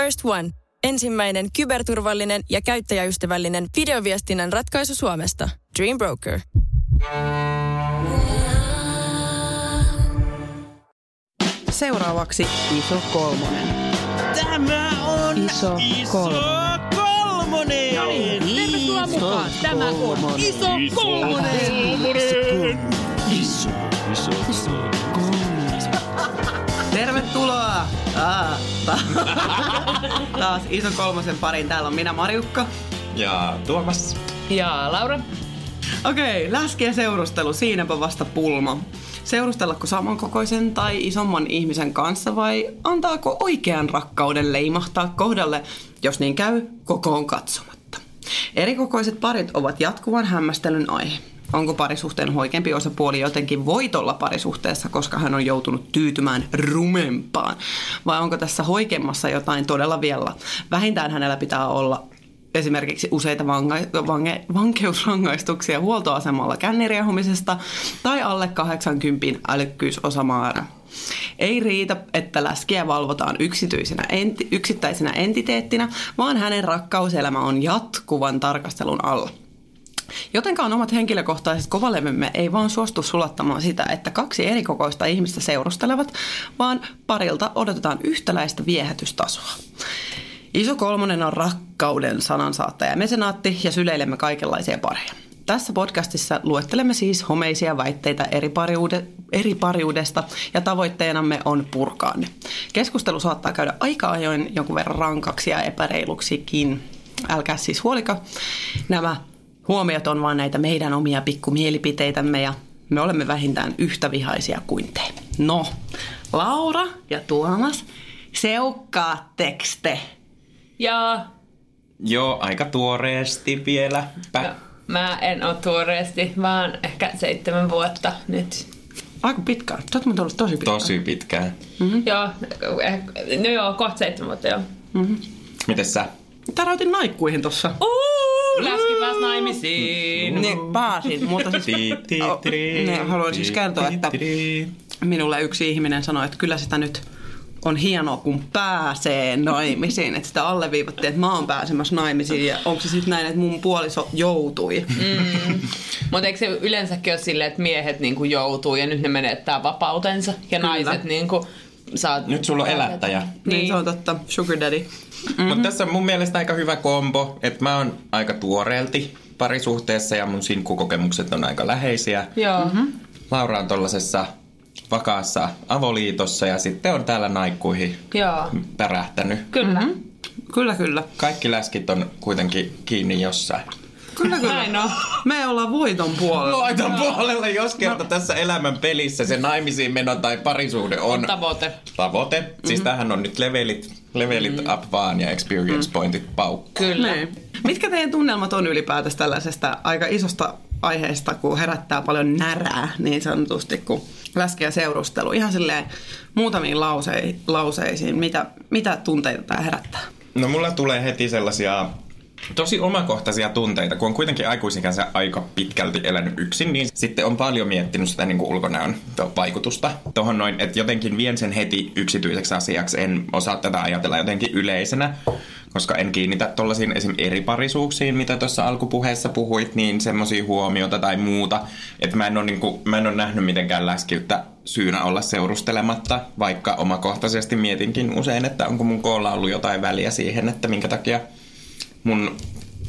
First One. Ensimmäinen kyberturvallinen ja käyttäjäystävällinen videoviestinnän ratkaisu Suomesta. Dream Broker. Seuraavaksi iso kolmonen. Tämä on Iso kolmonen. kolmonen. Tervetuloa mukaan. Tämä on Iso Kolmonen. Tervetuloa! Aa, ta- taas iso kolmosen pariin. Täällä on minä Marjukka. Ja Tuomas. Ja Laura. Okei, läski ja seurustelu, siinäpä vasta pulma. Seurustellako samankokoisen tai isomman ihmisen kanssa vai antaako oikean rakkauden leimahtaa kohdalle, jos niin käy, kokoon katsomatta? Erikokoiset parit ovat jatkuvan hämmästelyn aihe. Onko parisuhteen hoikempi osapuoli jotenkin voitolla parisuhteessa, koska hän on joutunut tyytymään rumempaan? Vai onko tässä hoikemmassa jotain todella vielä? Vähintään hänellä pitää olla esimerkiksi useita vanga- vange- vankeusrangaistuksia huoltoasemalla känniriehumisesta tai alle 80 älykkyysosamäärä. Ei riitä, että läskiä valvotaan yksityisenä enti- yksittäisenä entiteettinä, vaan hänen rakkauselämä on jatkuvan tarkastelun alla. Jotenkaan omat henkilökohtaiset kovalevemme ei vaan suostu sulattamaan sitä, että kaksi erikokoista ihmistä seurustelevat, vaan parilta odotetaan yhtäläistä viehätystasoa. Iso kolmonen on rakkauden sanansaattaja mesenaatti ja syleilemme kaikenlaisia pareja. Tässä podcastissa luettelemme siis homeisia väitteitä eri, pariude, eri pariudesta ja tavoitteenamme on purkaa ne. Keskustelu saattaa käydä aika ajoin jonkun verran rankaksi ja epäreiluksikin. Älkää siis huolika. Nämä huomiot on vain näitä meidän omia pikkumielipiteitämme ja me olemme vähintään yhtä vihaisia kuin te. No, Laura ja Tuomas, seukkaatteko te? Ja Joo, aika tuoreesti vielä. No, mä en oo tuoreesti, vaan ehkä seitsemän vuotta nyt. Aika pitkään. Sä oot ollut tosi pitkään. Tosi pitkään. Mm-hmm. Joo, eh, no joo, kohta seitsemän vuotta joo. Mites sä? Täräytin naikkuihin tossa. Uuu, läski pääs naimisiin. Niin, pääsin, mutta siis Oh, niin, haluan siis kertoa, että minulle yksi ihminen sanoi, että kyllä sitä nyt on hienoa, kun pääsee naimisiin. Että sitä alleviivattiin, että mä oon pääsemässä naimisiin ja onko se sitten näin, että mun puoliso joutui. Mm. Mutta eikö se yleensäkin ole silleen, että miehet niinku joutuu ja nyt ne menettää vapautensa ja Kyllä. naiset niinku saa... Nyt sulla on elättäjä. Niin. se on totta. Sugar daddy. Mm-hmm. Mutta tässä on mun mielestä aika hyvä kombo, että mä oon aika tuoreelti parisuhteessa ja mun sinkkukokemukset on aika läheisiä. Joo. Mm-hmm. Laura on tollasessa vakaassa avoliitossa ja sitten on täällä naikkuihin Joo. pärähtänyt. Kyllä. Mm-hmm. Kyllä, kyllä. Kaikki läskit on kuitenkin kiinni jossain. Kyllä, kyllä. Näin on. Me ollaan voiton puolella. Voiton puolella, jos kerta tässä elämän pelissä se naimisiin meno tai parisuhde on Tavoite. tavoite. Siis tähän on nyt levelit, levelit up vaan ja experience pointit paukku. Kyllä. Niin. Mitkä teidän tunnelmat on ylipäätänsä tällaisesta aika isosta aiheesta, kun herättää paljon närää niin sanotusti, kun läski ja seurustelu. Ihan silleen muutamiin lausei, lauseisiin. Mitä, mitä tunteita tämä herättää? No mulla tulee heti sellaisia tosi omakohtaisia tunteita, kun on kuitenkin aikuisikänsä aika pitkälti elänyt yksin, niin sitten on paljon miettinyt sitä niin kuin ulkonäön vaikutusta. Tuohon noin, että jotenkin vien sen heti yksityiseksi asiaksi, en osaa tätä ajatella jotenkin yleisenä, koska en kiinnitä tuollaisiin esim. eri parisuuksiin, mitä tuossa alkupuheessa puhuit, niin semmoisia huomiota tai muuta, että mä en ole, niin kuin, mä en ole nähnyt mitenkään läskiyttä syynä olla seurustelematta, vaikka omakohtaisesti mietinkin usein, että onko mun koolla ollut jotain väliä siihen, että minkä takia mun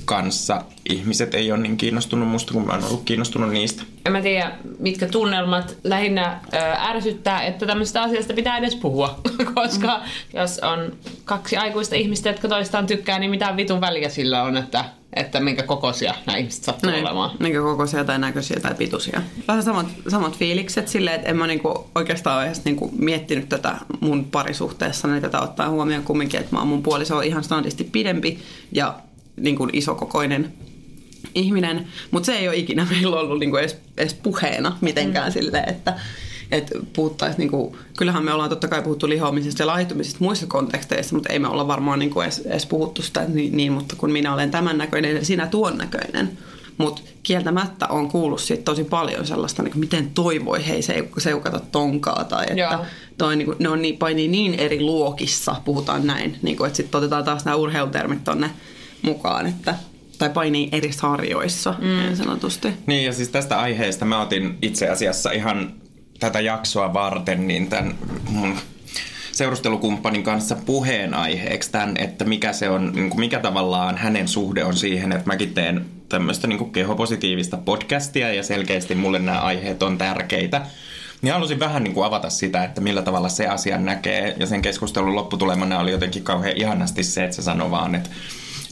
kanssa ihmiset ei ole niin kiinnostunut musta, kun mä oon ollut kiinnostunut niistä. En mä tiedä, mitkä tunnelmat lähinnä ö, ärsyttää, että tämmöistä asiasta pitää edes puhua. Koska mm. jos on kaksi aikuista ihmistä, jotka toistaan tykkää, niin mitä vitun väliä sillä on, että, että minkä kokoisia nämä ihmiset sattuu Niin, olemaan. minkä kokoisia tai näköisiä tai pituisia. Vähän samat, samat fiilikset silleen, että en mä niinku oikeastaan ole edes niinku miettinyt tätä mun parisuhteessa, niin tätä ottaa huomioon kumminkin, että mä oon mun puoliso on ihan standardisti pidempi ja niinku isokokoinen ihminen, mutta se ei ole ikinä meillä ollut niinku edes, edes puheena mitenkään mm. silleen, että että puhuttaisiin, niinku, kyllähän me ollaan totta kai puhuttu lihoamisesta ja laihtumisesta muissa konteksteissa, mutta ei me olla varmaan niinku edes, edes puhuttu sitä niin, niin, mutta kun minä olen tämän näköinen ja sinä tuon näköinen. Mutta kieltämättä on kuullut siitä tosi paljon sellaista, niin miten toi voi hei seukata tonkaa tai että Joo. toi, niin kuin, ne on niin, painii niin eri luokissa, puhutaan näin, niin kuin, että sitten otetaan taas nämä urheilutermit tonne mukaan, että tai painii eri sarjoissa mm. niin sanotusti. Niin ja siis tästä aiheesta mä otin itse asiassa ihan tätä jaksoa varten niin tämän mun seurustelukumppanin kanssa puheenaiheeksi tämän, että mikä se on, niin kuin mikä tavallaan hänen suhde on siihen, että mäkin teen tämmöistä niin kuin kehopositiivista podcastia ja selkeästi mulle nämä aiheet on tärkeitä. Niin halusin vähän niin kuin avata sitä, että millä tavalla se asia näkee. Ja sen keskustelun lopputulemana oli jotenkin kauhean ihanasti se, että se sanoi vaan, että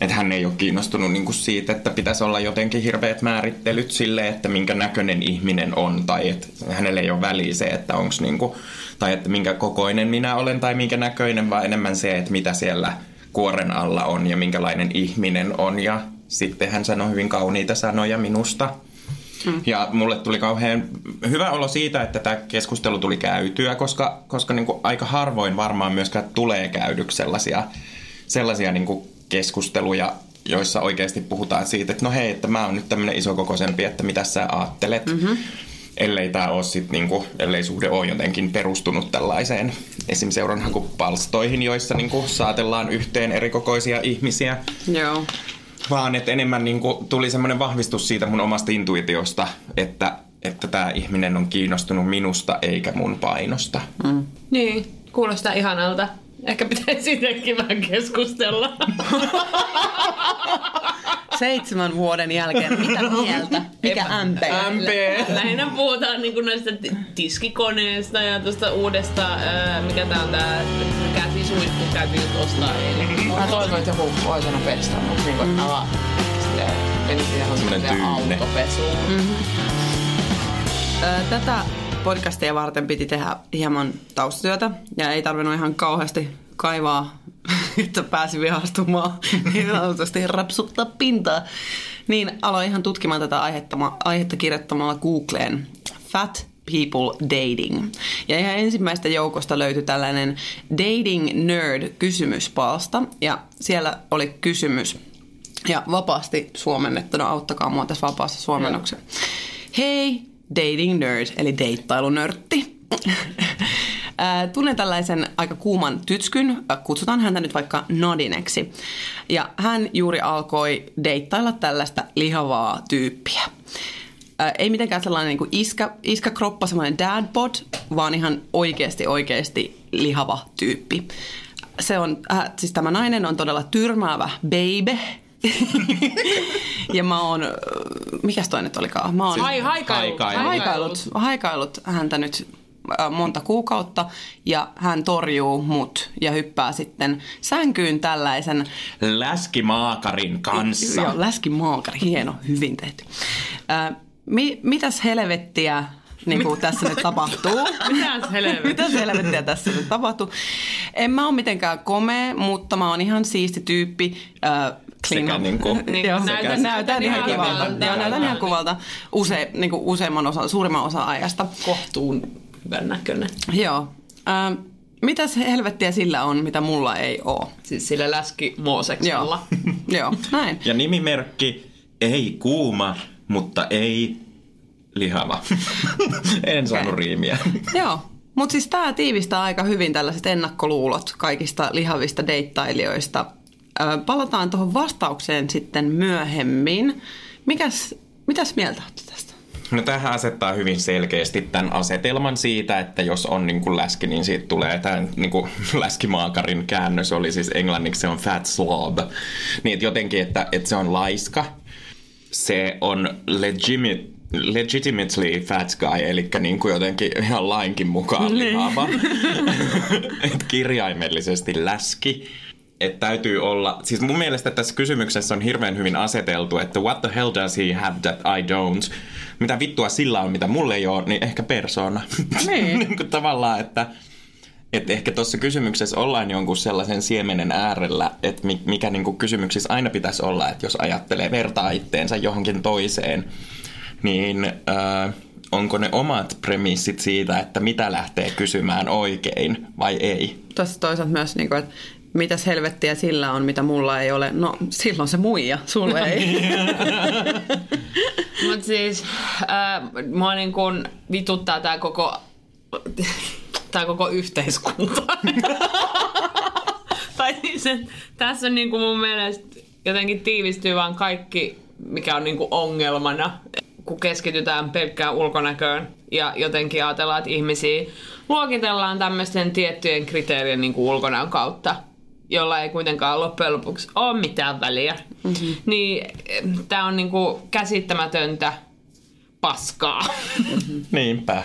että hän ei ole kiinnostunut niin kuin siitä, että pitäisi olla jotenkin hirveät määrittelyt sille, että minkä näköinen ihminen on, tai että hänelle ei ole väliä se, että onko niin kuin, tai että minkä kokoinen minä olen, tai minkä näköinen, vaan enemmän se, että mitä siellä kuoren alla on ja minkälainen ihminen on. Ja sitten hän sanoi hyvin kauniita sanoja minusta. Mm. Ja mulle tuli kauhean hyvä olo siitä, että tämä keskustelu tuli käytyä, koska, koska niin kuin aika harvoin varmaan myöskään tulee käydyksi sellaisia, sellaisia niin kuin keskusteluja, joissa oikeasti puhutaan siitä, että no hei, että mä oon nyt tämmöinen isokokoisempi, että mitä sä ajattelet. Mm-hmm. Ellei tämä ole sit niinku, ellei suhde ole jotenkin perustunut tällaiseen esim. seuranhakupalstoihin, joissa niinku saatellaan yhteen erikokoisia ihmisiä. Joo. Vaan että enemmän niinku tuli semmoinen vahvistus siitä mun omasta intuitiosta, että että tämä ihminen on kiinnostunut minusta eikä mun painosta. Mm. Niin, kuulostaa ihanalta. Ehkä pitäisi siitäkin vähän keskustella. Seitsemän vuoden jälkeen, mitä mieltä? Mikä MP? MP. Lähinnä puhutaan niinku noista tiskikoneesta ja tuosta uudesta, ää, mikä tää on tää käsisuihku käytiin just ostaa eilen. Mä toivon, että joku voi sanoa pestä, mutta niin kuin avaa. Silleen, menisi ihan Semmonen tyynne. autopesuun. Ö, Tätä podcastia varten piti tehdä hieman taustatyötä ja ei tarvinnut ihan kauheasti kaivaa, että pääsi vihastumaan niin sanotusti rapsuttaa pintaa. Niin aloin ihan tutkimaan tätä aihetta, aihetta kirjoittamalla Googleen Fat People Dating. Ja ihan ensimmäistä joukosta löytyi tällainen Dating Nerd kysymyspalsta ja siellä oli kysymys ja vapaasti suomennettuna, auttakaa mua tässä vapaassa suomennoksessa. Hei, dating nerd, eli deittailunörtti. Tunnen tällaisen aika kuuman tytskyn, kutsutaan häntä nyt vaikka Nadineksi. Ja hän juuri alkoi deittailla tällaista lihavaa tyyppiä. Ei mitenkään sellainen niin kuin iskä, iskäkroppa, semmoinen dad bod, vaan ihan oikeasti oikeasti lihava tyyppi. Se on, äh, siis tämä nainen on todella tyrmäävä baby. ja mä oon, mikäs toi nyt olikaan? Mä oon Hai, haikailut. Haikailut. haikailut, haikailut häntä nyt äh, monta kuukautta ja hän torjuu mut ja hyppää sitten sänkyyn tällaisen Läskimaakarin kanssa. Joo, läskimaakari, hieno, hyvin tehty. Äh, mi, mitäs helvettiä niin kuin tässä nyt tapahtuu? Mitäs helvettiä? Mitäs helvettiä tässä nyt tapahtuu? En mä ole mitenkään komea, mutta mä oon ihan siisti tyyppi. Äh, clean Sekä niinku- Niin, Joo, näytän- näytän ihan kivalta. Joo, näytän ihan kuvalta use, niin kuin useamman osa, suurimman osa ajasta. Kohtuun hyvän näköinen. Joo. Ähm, mitäs helvettiä sillä on, mitä mulla ei oo? Siis sillä läski Mooseksella. Joo, näin. Ja nimimerkki ei kuuma, mutta ei lihava. en saanut riimiä. Joo. Mutta siis tämä tiivistää aika hyvin tällaiset ennakkoluulot kaikista lihavista deittailijoista. Palataan tuohon vastaukseen sitten myöhemmin. Mikäs, mitäs mieltä olette tästä? No tähän asettaa hyvin selkeästi tämän asetelman siitä, että jos on niin kuin läski, niin siitä tulee tämä niin kuin läskimaakarin käännös, oli siis englanniksi se on fat slob. Niin että jotenkin, että, että se on laiska, se on legimate, legitimately fat guy, eli niin kuin jotenkin ihan lainkin mukaan lihava. Et kirjaimellisesti läski. Että täytyy olla, siis mun mielestä tässä kysymyksessä on hirveän hyvin aseteltu, että what the hell does he have that I don't? Mitä vittua sillä on, mitä mulle ei ole, niin ehkä persona. Niin. niin kuin tavallaan, että että ehkä tuossa kysymyksessä ollaan jonkun sellaisen siemenen äärellä, että mi- mikä niinku kysymyksissä aina pitäisi olla, että jos ajattelee vertaa itteensä johonkin toiseen, niin äh, onko ne omat premissit siitä, että mitä lähtee kysymään oikein vai ei? Tässä toisaalta myös, niin kuin, että mitäs helvettiä sillä on, mitä mulla ei ole. No, silloin se muija, sulle ei. Mut siis, äh, mua niin kun vituttaa tää koko tai koko yhteiskunta. tai siis, tässä on niinku mun mielestä jotenkin tiivistyy vaan kaikki, mikä on niinku ongelmana, kun keskitytään pelkkään ulkonäköön ja jotenkin ajatellaan, että ihmisiä luokitellaan tämmöisten tiettyjen kriteerien niinku ulkonäön kautta jolla ei kuitenkaan loppujen lopuksi ole mitään väliä. Mm-hmm. Niin tämä on niinku käsittämätöntä paskaa. Niinpä.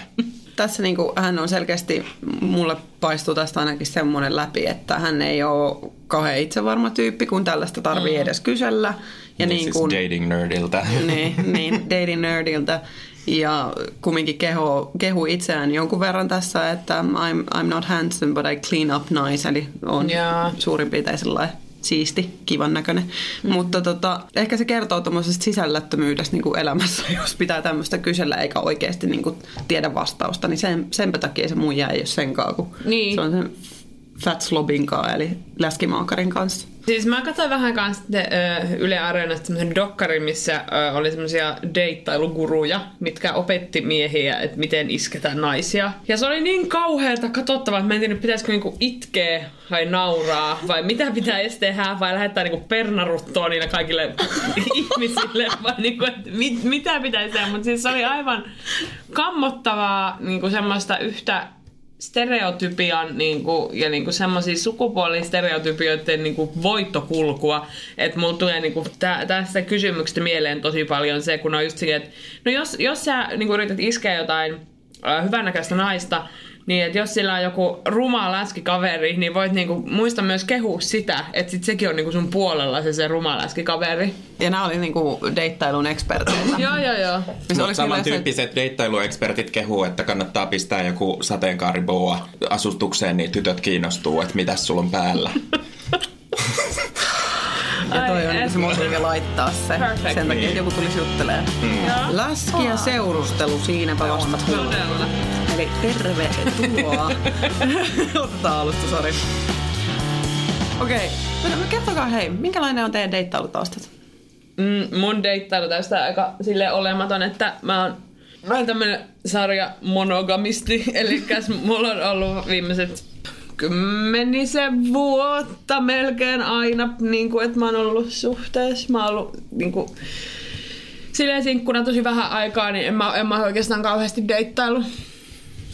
Tässä niin kuin, hän on selkeästi, mulle paistuu tästä ainakin semmoinen läpi, että hän ei ole kauhean itsevarma tyyppi, kun tällaista tarvii mm. edes kysellä. Ja Niin, niin siis kuin, dating nerdiltä. niin, niin, dating nerdiltä. Ja kumminkin keho, kehu itseään jonkun verran tässä, että I'm, I'm not handsome, but I clean up nice. Eli on Jaa. suurin piirtein sellainen siisti, kivan näköinen. Mm. Mutta tota, ehkä se kertoo tuommoisesta sisällättömyydestä niin kuin elämässä, jos pitää tämmöistä kysellä eikä oikeasti niin kuin tiedä vastausta. Niin sen, senpä takia se muija ei ole senkaan, kun Niin. se on sen Fat Slobin kanssa, eli läskimaakarin kanssa. Siis mä katsoin vähän kanssa ö, Yle Areenasta semmoisen dokkarin, missä ö, oli semmoisia deittailuguruja, mitkä opetti miehiä, että miten isketään naisia. Ja se oli niin kauheata katsottavaa, että mä en tiedä, pitäisikö niinku itkeä vai nauraa, vai mitä pitää edes tehdä, vai lähettää niinku pernaruttoa niille kaikille ihmisille, vai niinku, että mit, mitä pitäisi tehdä. Mutta siis se oli aivan kammottavaa niinku semmoista yhtä stereotypian niinku, ja niinku semmoisia sukupuolistereotypioiden niinku voittokulkua, että mulla tulee niinku tä, tästä kysymyksestä mieleen tosi paljon se, kun on just silleen, että no jos, jos sä niinku yrität iskeä jotain äh, hyvännäköistä naista, niin että jos sillä on joku ruma läskikaveri, niin voit niinku muista myös kehua sitä, että sit sekin on niinku sun puolella se, se ruma läskikaveri. Ja nämä oli niinku deittailun eksperteitä. joo, joo, joo. Se Mut oli silleen se- samantyyppiset deittailuekspertit kehuu, että kannattaa pistää joku sateenkaariboa asustukseen, niin tytöt kiinnostuu, että mitäs sulla on päällä. Ja toi Ai on se motiivi laittaa se. Perfect. Sen takia, että joku tulisi juttelemaan. Joo. Läski ja seurustelu, siinäpä vasta. Todella. Eli tervetuloa. Otetaan alusta, sori. Okei, okay. kertokaa hei, minkälainen on teidän deittailutaustat? Mm, mun deittailu tästä aika sille olematon, että mä oon Mä oon tämmönen sarja monogamisti, eli mulla on ollut viimeiset kymmenisen vuotta melkein aina, niin kuin, että mä oon ollut suhteessa. Mä oon ollut niin kuin, silleen sinkkuna tosi vähän aikaa, niin en mä, en mä oikeastaan kauheasti deittailu.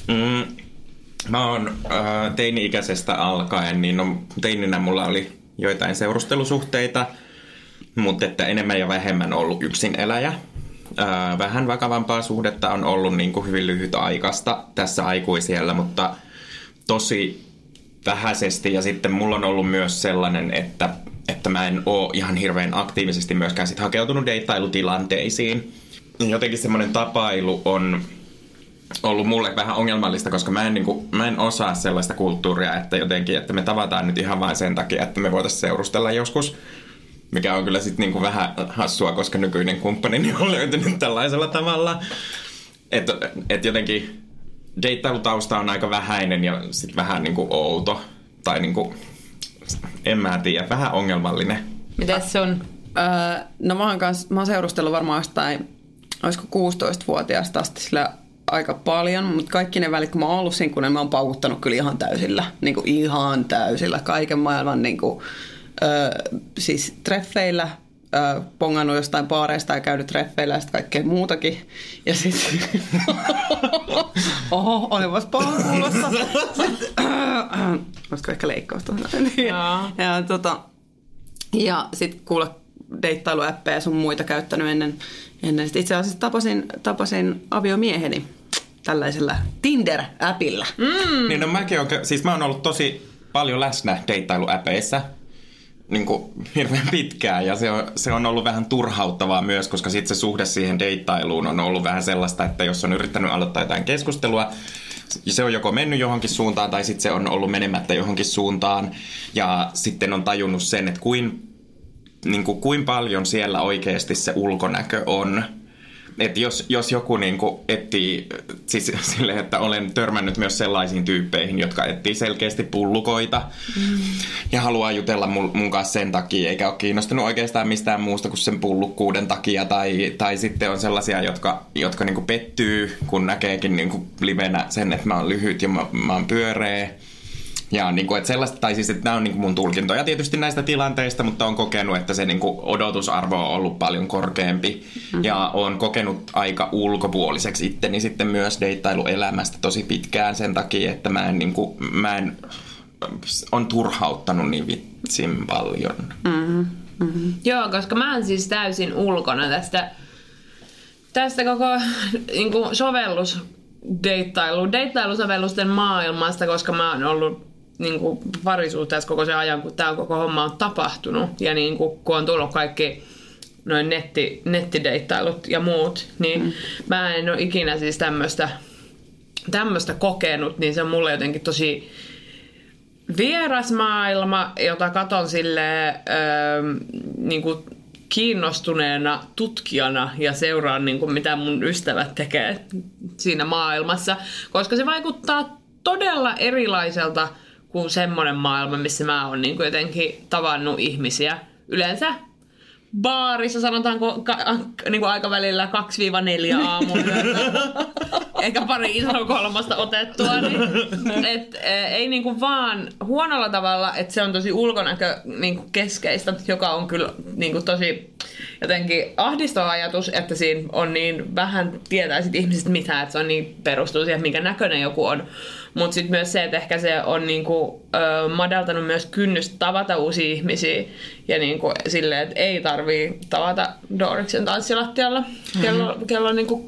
Mm, mä oon äh, teini-ikäisestä alkaen, niin no, teininä mulla oli joitain seurustelusuhteita, mutta että enemmän ja vähemmän ollut yksin eläjä. Äh, vähän vakavampaa suhdetta on ollut niin kuin hyvin lyhyt aikasta tässä aikuisiellä, mutta tosi vähäisesti. Ja sitten mulla on ollut myös sellainen, että, että mä en oo ihan hirveän aktiivisesti myöskään sit hakeutunut deittailutilanteisiin. Jotenkin semmoinen tapailu on ollut mulle vähän ongelmallista, koska mä en, niin kuin, mä en osaa sellaista kulttuuria, että jotenkin, että me tavataan nyt ihan vain sen takia, että me voitaisiin seurustella joskus. Mikä on kyllä sitten niin vähän hassua, koska nykyinen kumppani on löytynyt tällaisella tavalla. Että et jotenkin deittailutausta on aika vähäinen ja sitten vähän niin kuin outo. Tai niin kuin, en mä tiedä, vähän ongelmallinen. Mites sun? Öö, no mä oon, kans, mä oon seurustellut varmaan jostain, olisiko 16-vuotiaasta asti sillä aika paljon, mutta kaikki ne välit, kun mä oon ollut sinkkunen, mä oon paukuttanut kyllä ihan täysillä. Niin kuin ihan täysillä. Kaiken maailman niin kuin, öö, siis treffeillä, öö, pongannut jostain baareista ja käynyt treffeillä ja sitten kaikkea muutakin. Ja sitten... Oho, olipas paha kuulosta. Sitten, olisiko ehkä leikkausta? Joo. ja, tota, ja sitten kuule deittailuäppejä ja sun muita käyttänyt ennen. ennen. Sit itse asiassa tapasin, tapasin aviomieheni tällaisella Tinder-äpillä. Mm. Niin no mäkin on, siis mä oon ollut tosi paljon läsnä deittailuäpeissä niin kuin hirveän pitkään ja se on, se on ollut vähän turhauttavaa myös, koska sitten se suhde siihen deittailuun on ollut vähän sellaista, että jos on yrittänyt aloittaa jotain keskustelua, se on joko mennyt johonkin suuntaan tai sitten se on ollut menemättä johonkin suuntaan ja sitten on tajunnut sen, että kuin, niin kuin, kuin paljon siellä oikeasti se ulkonäkö on että jos, jos joku niinku etsii, siis silleen, että olen törmännyt myös sellaisiin tyyppeihin, jotka etsii selkeästi pullukoita mm. ja haluaa jutella mun, mun kanssa sen takia, eikä ole kiinnostunut oikeastaan mistään muusta kuin sen pullukkuuden takia, tai, tai sitten on sellaisia, jotka, jotka niinku pettyy, kun näkeekin niinku livenä sen, että mä oon lyhyt ja mä, mä oon pyöreä. Ja niin kuin, että sellaista, tai siis, että nämä on niin kuin mun tulkintoja tietysti näistä tilanteista, mutta on kokenut, että se niin kuin odotusarvo on ollut paljon korkeampi. Mm-hmm. Ja on kokenut aika ulkopuoliseksi itteni sitten myös deittailuelämästä tosi pitkään sen takia, että mä en, niin kuin, mä en on turhauttanut niin vitsin paljon. Mm-hmm. Mm-hmm. Joo, koska mä oon siis täysin ulkona tästä, tästä koko niin kuin sovellus deittailu, deittailusovellusten maailmasta, koska mä oon ollut niin kuin parisuhteessa koko sen ajan, kun tämä koko homma on tapahtunut. Ja niin kuin, kun on tullut kaikki noin netti, nettideittailut ja muut, niin mm. mä en ole ikinä siis tämmöistä tämmöistä kokenut, niin se on mulle jotenkin tosi vieras maailma, jota katon sille öö, niin kuin kiinnostuneena tutkijana ja seuraan niin kuin mitä mun ystävät tekee siinä maailmassa, koska se vaikuttaa todella erilaiselta kuin semmoinen maailma, missä mä oon niin jotenkin tavannut ihmisiä. Yleensä baarissa sanotaanko ka, niin kuin aikavälillä 2-4 aamulla. Eikä pari isoa kolmasta otettua. Niin, et, e, ei niin kuin vaan huonolla tavalla, että se on tosi ulkonäkö niin kuin keskeistä, joka on kyllä niin kuin tosi jotenkin ahdistava ajatus, että siinä on niin vähän tietäisit ihmiset mitään, että se on niin perustuu siihen, minkä näköinen joku on. Mutta sitten myös se, että ehkä se on niinku, ö, madaltanut myös kynnystä tavata uusia ihmisiä ja niinku, silleen, että ei tarvii tavata Doriksen tanssilattialla kello, mm-hmm. kello niinku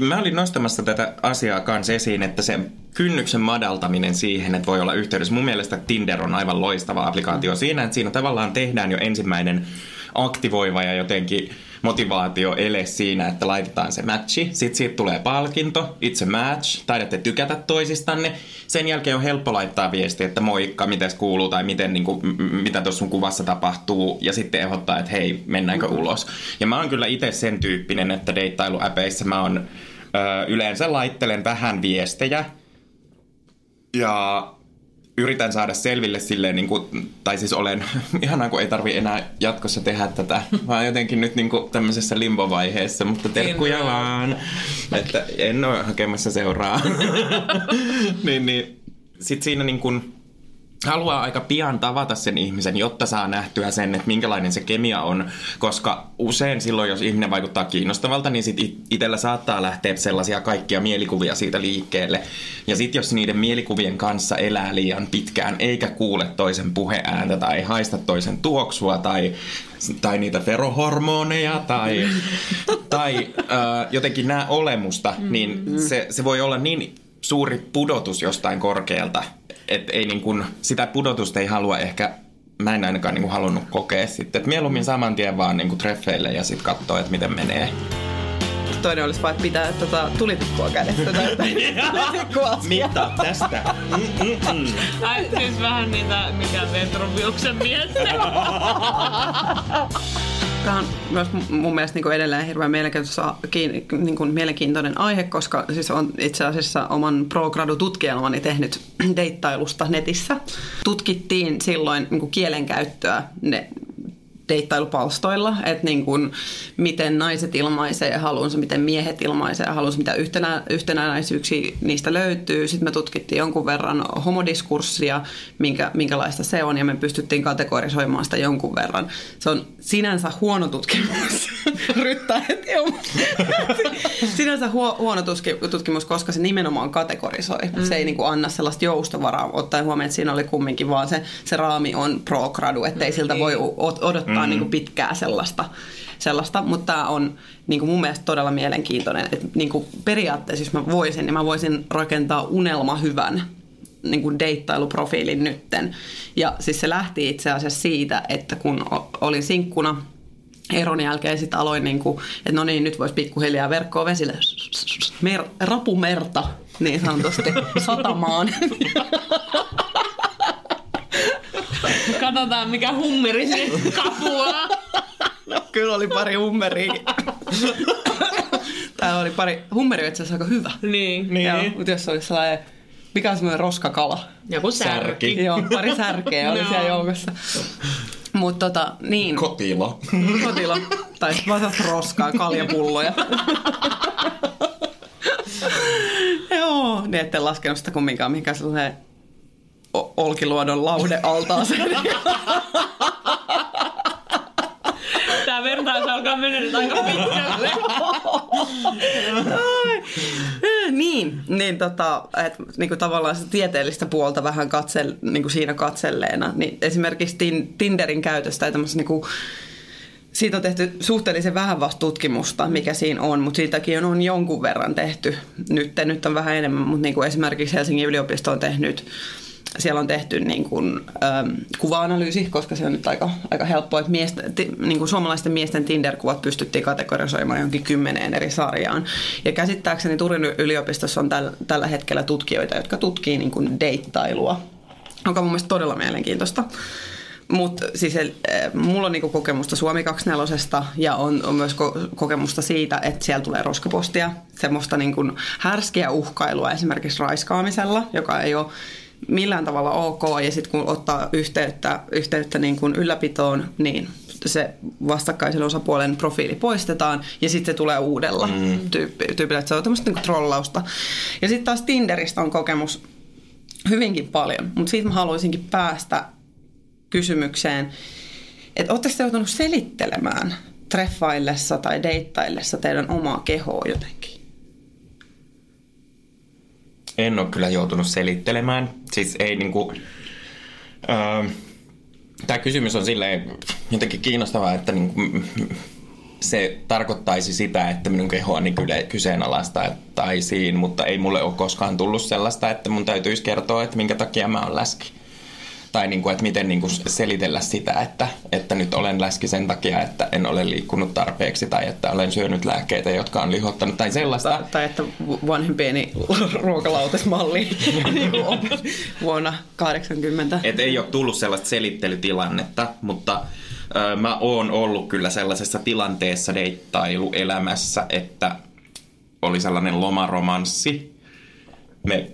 2-4. Mä olin nostamassa tätä asiaa kanssa esiin, että se kynnyksen madaltaminen siihen, että voi olla yhteydessä. Mun mielestä Tinder on aivan loistava applikaatio mm-hmm. siinä, että siinä tavallaan tehdään jo ensimmäinen aktivoiva ja jotenkin motivaatio ele siinä, että laitetaan se matchi. Sitten siitä tulee palkinto, itse match, taidatte tykätä toisistanne. Sen jälkeen on helppo laittaa viesti, että moikka, miten kuuluu tai miten, niin kuin, mitä tuossa sun kuvassa tapahtuu. Ja sitten ehdottaa, että hei, mennäänkö ulos. Ja mä oon kyllä itse sen tyyppinen, että deittailuäpeissä mä oon ö, yleensä laittelen vähän viestejä. Ja yritän saada selville silleen, niin kuin, tai siis olen, ihanaa kun ei tarvi enää jatkossa tehdä tätä, vaan jotenkin nyt niin kuin tämmöisessä limbovaiheessa, mutta terkkuja niin. vaan, että en ole hakemassa seuraa. niin, niin sit siinä niin kuin, haluaa aika pian tavata sen ihmisen, jotta saa nähtyä sen, että minkälainen se kemia on, koska usein silloin, jos ihminen vaikuttaa kiinnostavalta, niin sit itsellä saattaa lähteä sellaisia kaikkia mielikuvia siitä liikkeelle. Ja sitten jos niiden mielikuvien kanssa elää liian pitkään, eikä kuule toisen puheääntä tai haista toisen tuoksua tai tai niitä ferohormoneja tai, tai äh, jotenkin nämä olemusta, niin se, se voi olla niin suuri pudotus jostain korkealta, että ei niin kuin, sitä pudotusta ei halua ehkä mä en ainakaan niin kuin halunnut kokea sitten. Et mieluummin saman tien vaan niin kuin treffeille ja sitten katsoa, että miten menee. Toinen olisi vaan pitää tota, tulitikkua kädessä tai Mitä tästä? Mm-mm. Ai, siis vähän niitä, mikä Petruviuksen miestä. Tämä on myös mun mielestä niin edelleen hirveän mielenkiintoinen, niin kuin mielenkiintoinen aihe, koska siis on itse asiassa oman pro-gradu-tutkielmani tehnyt deittailusta netissä. Tutkittiin silloin niin kuin kielenkäyttöä ne, deittailupalstoilla, että niin kuin, miten naiset ilmaisee halunsa, miten miehet ilmaisee halunsa, mitä yhtenä, yhtenäisyyksiä niistä löytyy. Sitten me tutkittiin jonkun verran homodiskurssia, minkä, minkälaista se on, ja me pystyttiin kategorisoimaan sitä jonkun verran. Se on sinänsä huono tutkimus. Ryttää heti Sinänsä huo, huono tutkimus, koska se nimenomaan kategorisoi. Mm. Se ei niin kuin anna sellaista joustovaraa, ottaen huomioon, että siinä oli kumminkin vaan se, se raami on pro-gradu, ettei mm. siltä voi odottaa odottaa mm. niin kuin pitkää sellaista. sellaista. Mutta tämä on niin kuin mun mielestä todella mielenkiintoinen. Että niin kuin periaatteessa, jos mä voisin, niin mä voisin rakentaa unelma hyvän niin kuin deittailuprofiilin nytten. Ja siis se lähti itse asiassa siitä, että kun olin sinkkuna, eron jälkeen sitten aloin, niin kuin, että no niin, nyt voisi pikkuhiljaa verkkoa vesille, mer, rapumerta niin sanotusti satamaan. Katsotaan mikä hummeri se kapuaa. No, kyllä oli pari hummeria. Täällä oli pari, hummeri on itse asiassa aika hyvä. Niin. Joo, mutta jos olisi sellainen, mikä on semmoinen roskakala. Joku särki. Särki. Joo, pari särkeä oli Joo. siellä joukossa. Mutta tota, niin. Kotilo. Kotilo. Tai sitten vaan sellaista roskaa, kaljapulloja. Joo, niin ette laskenut sitä kumminkaan mihinkään sellainen o- Olkiluodon laudealtaaseen. Tää vertaus alkaa mennä nyt aika pitkälle. Niin, niin tota, et, niinku tavallaan sitä tieteellistä puolta vähän katsel, niinku siinä katselleena. Niin esimerkiksi tin, Tinderin käytöstä tämmöistä niinku, siitä on tehty suhteellisen vähän vasta tutkimusta, mikä siinä on, mutta siitäkin on, on jonkun verran tehty. Nyt, nyt on vähän enemmän, mutta niin kuin esimerkiksi Helsingin yliopisto on tehnyt siellä on tehty niin kuin, ähm, kuva-analyysi, koska se on nyt aika, aika helppoa, että miestä, ti, niin kuin suomalaisten miesten Tinder-kuvat pystyttiin kategorisoimaan johonkin kymmeneen eri sarjaan. Ja käsittääkseni Turun yliopistossa on täl, tällä hetkellä tutkijoita, jotka tutkii niin kuin deittailua, joka on mun mielestä todella mielenkiintoista. Mutta siis äh, mulla on niinku kokemusta Suomi 24 ja on, on myös ko- kokemusta siitä, että siellä tulee roskapostia, semmoista niinku härskiä uhkailua esimerkiksi raiskaamisella, joka ei ole millään tavalla ok. Ja sitten kun ottaa yhteyttä, yhteyttä niin kuin ylläpitoon, niin se vastakkaisen osapuolen profiili poistetaan ja sitten se tulee uudella mm. tyyppi, tyypillä. Että se on tämmöistä niin trollausta. Ja sitten taas Tinderistä on kokemus hyvinkin paljon, mutta siitä mä haluaisinkin päästä kysymykseen, että oletteko te joutunut selittelemään treffaillessa tai deittaillessa teidän omaa kehoa jotenkin? En ole kyllä joutunut selittelemään. Siis ei niinku... Öö, Tämä kysymys on silleen jotenkin kiinnostavaa, että niinku, se tarkoittaisi sitä, että minun kehoani kyllä kyseenalaistaisiin, mutta ei mulle ole koskaan tullut sellaista, että mun täytyisi kertoa, että minkä takia mä oon läski. Tai niinku, että miten niinku selitellä sitä, että, että nyt olen läski sen takia, että en ole liikkunut tarpeeksi tai että olen syönyt lääkkeitä, jotka on lihottanut tai sellaista. Tai, tai että vanhempieni ruokalautasmalli niin kuin opet- vuonna 80. Et ei ole tullut sellaista selittelytilannetta, mutta ö, mä oon ollut kyllä sellaisessa tilanteessa deittailuelämässä, että oli sellainen lomaromanssi. Me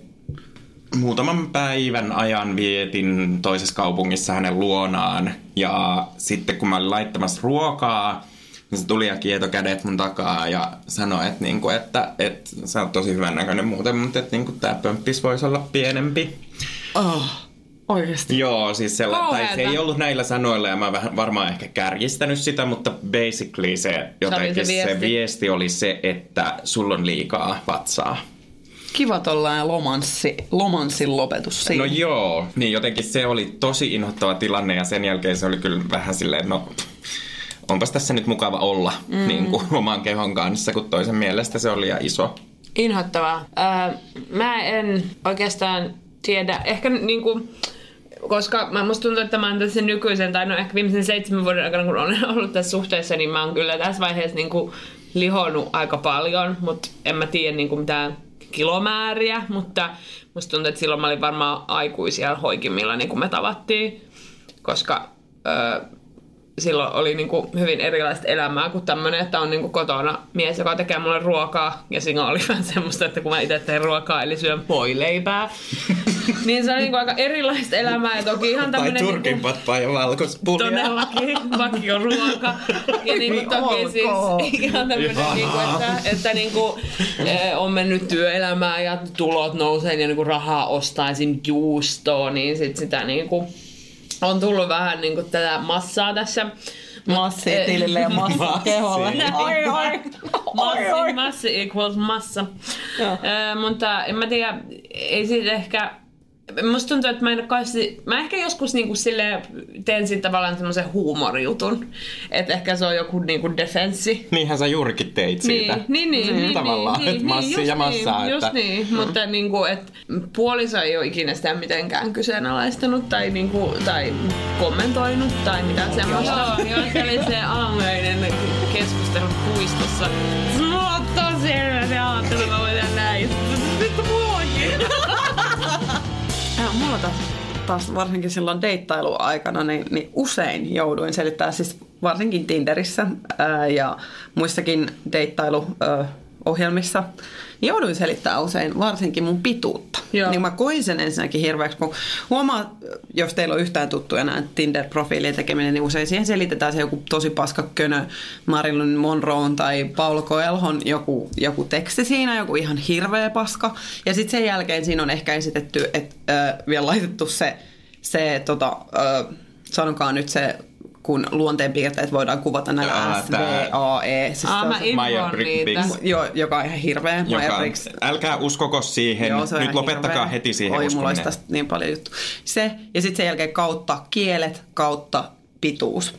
muutaman päivän ajan vietin toisessa kaupungissa hänen luonaan ja sitten kun mä olin laittamassa ruokaa, niin se tuli ja kieto kädet mun takaa ja sanoi, että, niinku, että, että sä oot tosi hyvän näköinen muuten, mutta että niinku, tää pömppis voisi olla pienempi. Oh, oikeasti. Joo, siis sella, tai se ei ollut näillä sanoilla ja mä oon vähän varmaan ehkä kärjistänyt sitä, mutta basically se jotenkin se, viesti. se viesti oli se, että sulla on liikaa vatsaa. Kiva tollainen lomanssi, lomanssin lopetus siinä. No joo, niin jotenkin se oli tosi inhottava tilanne ja sen jälkeen se oli kyllä vähän silleen, no onpas tässä nyt mukava olla mm. niin kuin, oman kehon kanssa, kun toisen mielestä se oli liian iso. Inhottavaa. Öö, mä en oikeastaan tiedä, ehkä niinku, koska mä musta tuntuu, että mä oon tässä nykyisen, tai no ehkä viimeisen seitsemän vuoden aikana, kun olen ollut tässä suhteessa, niin mä oon kyllä tässä vaiheessa niinku lihonnut aika paljon, mutta en mä tiedä niinku mitään kilomääriä, mutta musta tuntuu, että silloin mä olin varmaan aikuisia hoikimmilla, niin kun me tavattiin, koska öö, silloin oli niinku hyvin erilaista elämää kuin tämmöinen, että on niinku kotona mies, joka tekee mulle ruokaa. Ja siinä oli vähän semmoista, että kun mä itse teen ruokaa, eli syön voileipää. niin se oli niinku aika erilaista elämää ja toki ihan Tai tämmöinen... turkin niinku, patpaa ja valkospullia. Todellakin, vakio ruoka. Ja niinku toki Ok. siis ihan tämmönen, niinku, että, että niinku, eh, on mennyt työelämään ja tulot nousee ja niinku rahaa ostaisin juustoa, niin sit sitä niinku, on tullut vähän niinku tätä massaa tässä. Massia eh, tilille ja Massia. keholle. Ai, ai. Massi, massi equals massa. Ö, mutta en mä tiedä, ei siitä ehkä... Musta tuntuu, että mä en kauheasti... Mä ehkä joskus niinku sille teen siitä tavallaan semmoisen huumorijutun. Että ehkä se on joku niinku defenssi. Niinhän sä juurikin teit siitä. Niin, niin, niin, niin, Tavallaan, niin, että niin, massi just ja massaa, Niin, että- just niin, mm. mutta niinku, et puoliso ei ole ikinä sitä mitenkään kyseenalaistanut tai, niinku, tai kommentoinut tai mitään semmoista. Joo, joo, se oli se aamuinen keskustelu puistossa. Mulla on tosi hyvä ajattelu, mä voin tehdä näin. Vittu muakin. Ja mulla taas, taas varsinkin silloin deittailuaikana, niin, niin usein jouduin selittää siis varsinkin Tinderissä ää, ja muissakin deittailu ää, ohjelmissa, niin jouduin selittämään usein varsinkin mun pituutta. Joo. Niin mä koin sen ensinnäkin hirveäksi, kun huomaa, jos teillä on yhtään tuttuja nämä Tinder-profiilien tekeminen, niin usein siihen selitetään se joku tosi paska könö Marilyn Monroon tai Paul Coelhon joku, joku teksti siinä, joku ihan hirveä paska. Ja sitten sen jälkeen siinä on ehkä esitetty, että äh, vielä laitettu se, se tota, äh, sanokaa nyt se kun luonteenpiirteet voidaan kuvata näillä Aa, S, V, A, E. Siis Aa, se on mä se-. Briggs. Joo, joka on ihan hirveä. Joka, Myers-Briggs. älkää uskoko siihen. Joo, on Nyt lopettakaa hirveä. heti siihen Oi, mulla uskominen. olisi tästä niin paljon juttu. Se, ja sitten sen jälkeen kautta kielet, kautta pituus.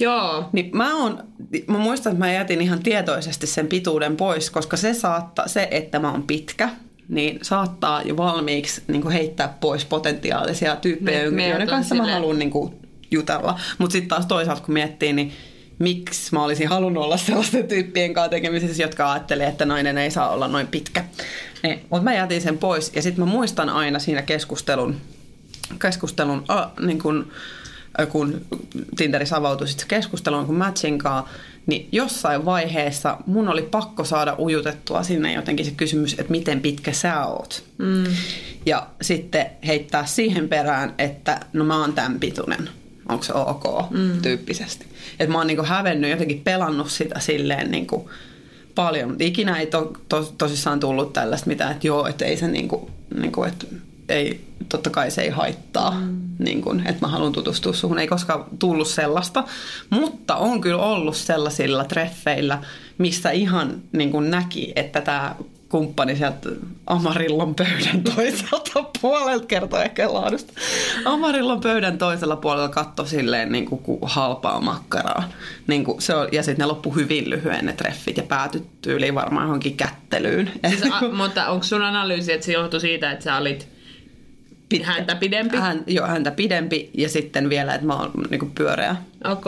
Joo. Niin mä, oon, mä muistan, että mä jätin ihan tietoisesti sen pituuden pois, koska se, saattaa, se että mä oon pitkä, niin saattaa jo valmiiksi niin kuin heittää pois potentiaalisia tyyppejä, Me- joiden on kanssa mä haluan niin kuin jutella. Mutta sitten taas toisaalta, kun miettii, niin miksi mä olisin halunnut olla sellaisten tyyppien kanssa tekemisissä, jotka ajattelee, että nainen ei saa olla noin pitkä. Niin, mutta mä jätin sen pois ja sitten mä muistan aina siinä keskustelun, keskustelun a, niin kun, kun Tinderissä avautui sitten keskusteluun kun matchin kanssa, niin jossain vaiheessa mun oli pakko saada ujutettua sinne jotenkin se kysymys, että miten pitkä sä oot. Mm. Ja sitten heittää siihen perään, että no mä oon tämän pituinen. Onko se ok? Mm. Tyyppisesti. Että mä oon niinku hävennyt, jotenkin pelannut sitä silleen niinku paljon. Ikinä ei to, to, tosissaan tullut tällaista mitään, että joo, että ei se niinku, niinku että ei, totta kai se ei haittaa, mm. niin kun, että mä haluan tutustua suhun. Ei koskaan tullut sellaista, mutta on kyllä ollut sellaisilla treffeillä, missä ihan niin kun näki, että tämä kumppani sieltä Amarillon pöydän toiselta puolelta kertoo ehkä laadusta. Amarillon pöydän toisella puolella katto silleen niin kuin ku- halpaa makkaraa. Niin kuin se on, ja sitten ne loppu hyvin lyhyen ne treffit ja päätyi tyyliin varmaan johonkin kättelyyn. Siis, a, mutta onko sun analyysi, että se johtui siitä, että sä olit Pit- häntä pidempi? Hän, joo, häntä pidempi ja sitten vielä, että mä oon niin kuin pyöreä Ok.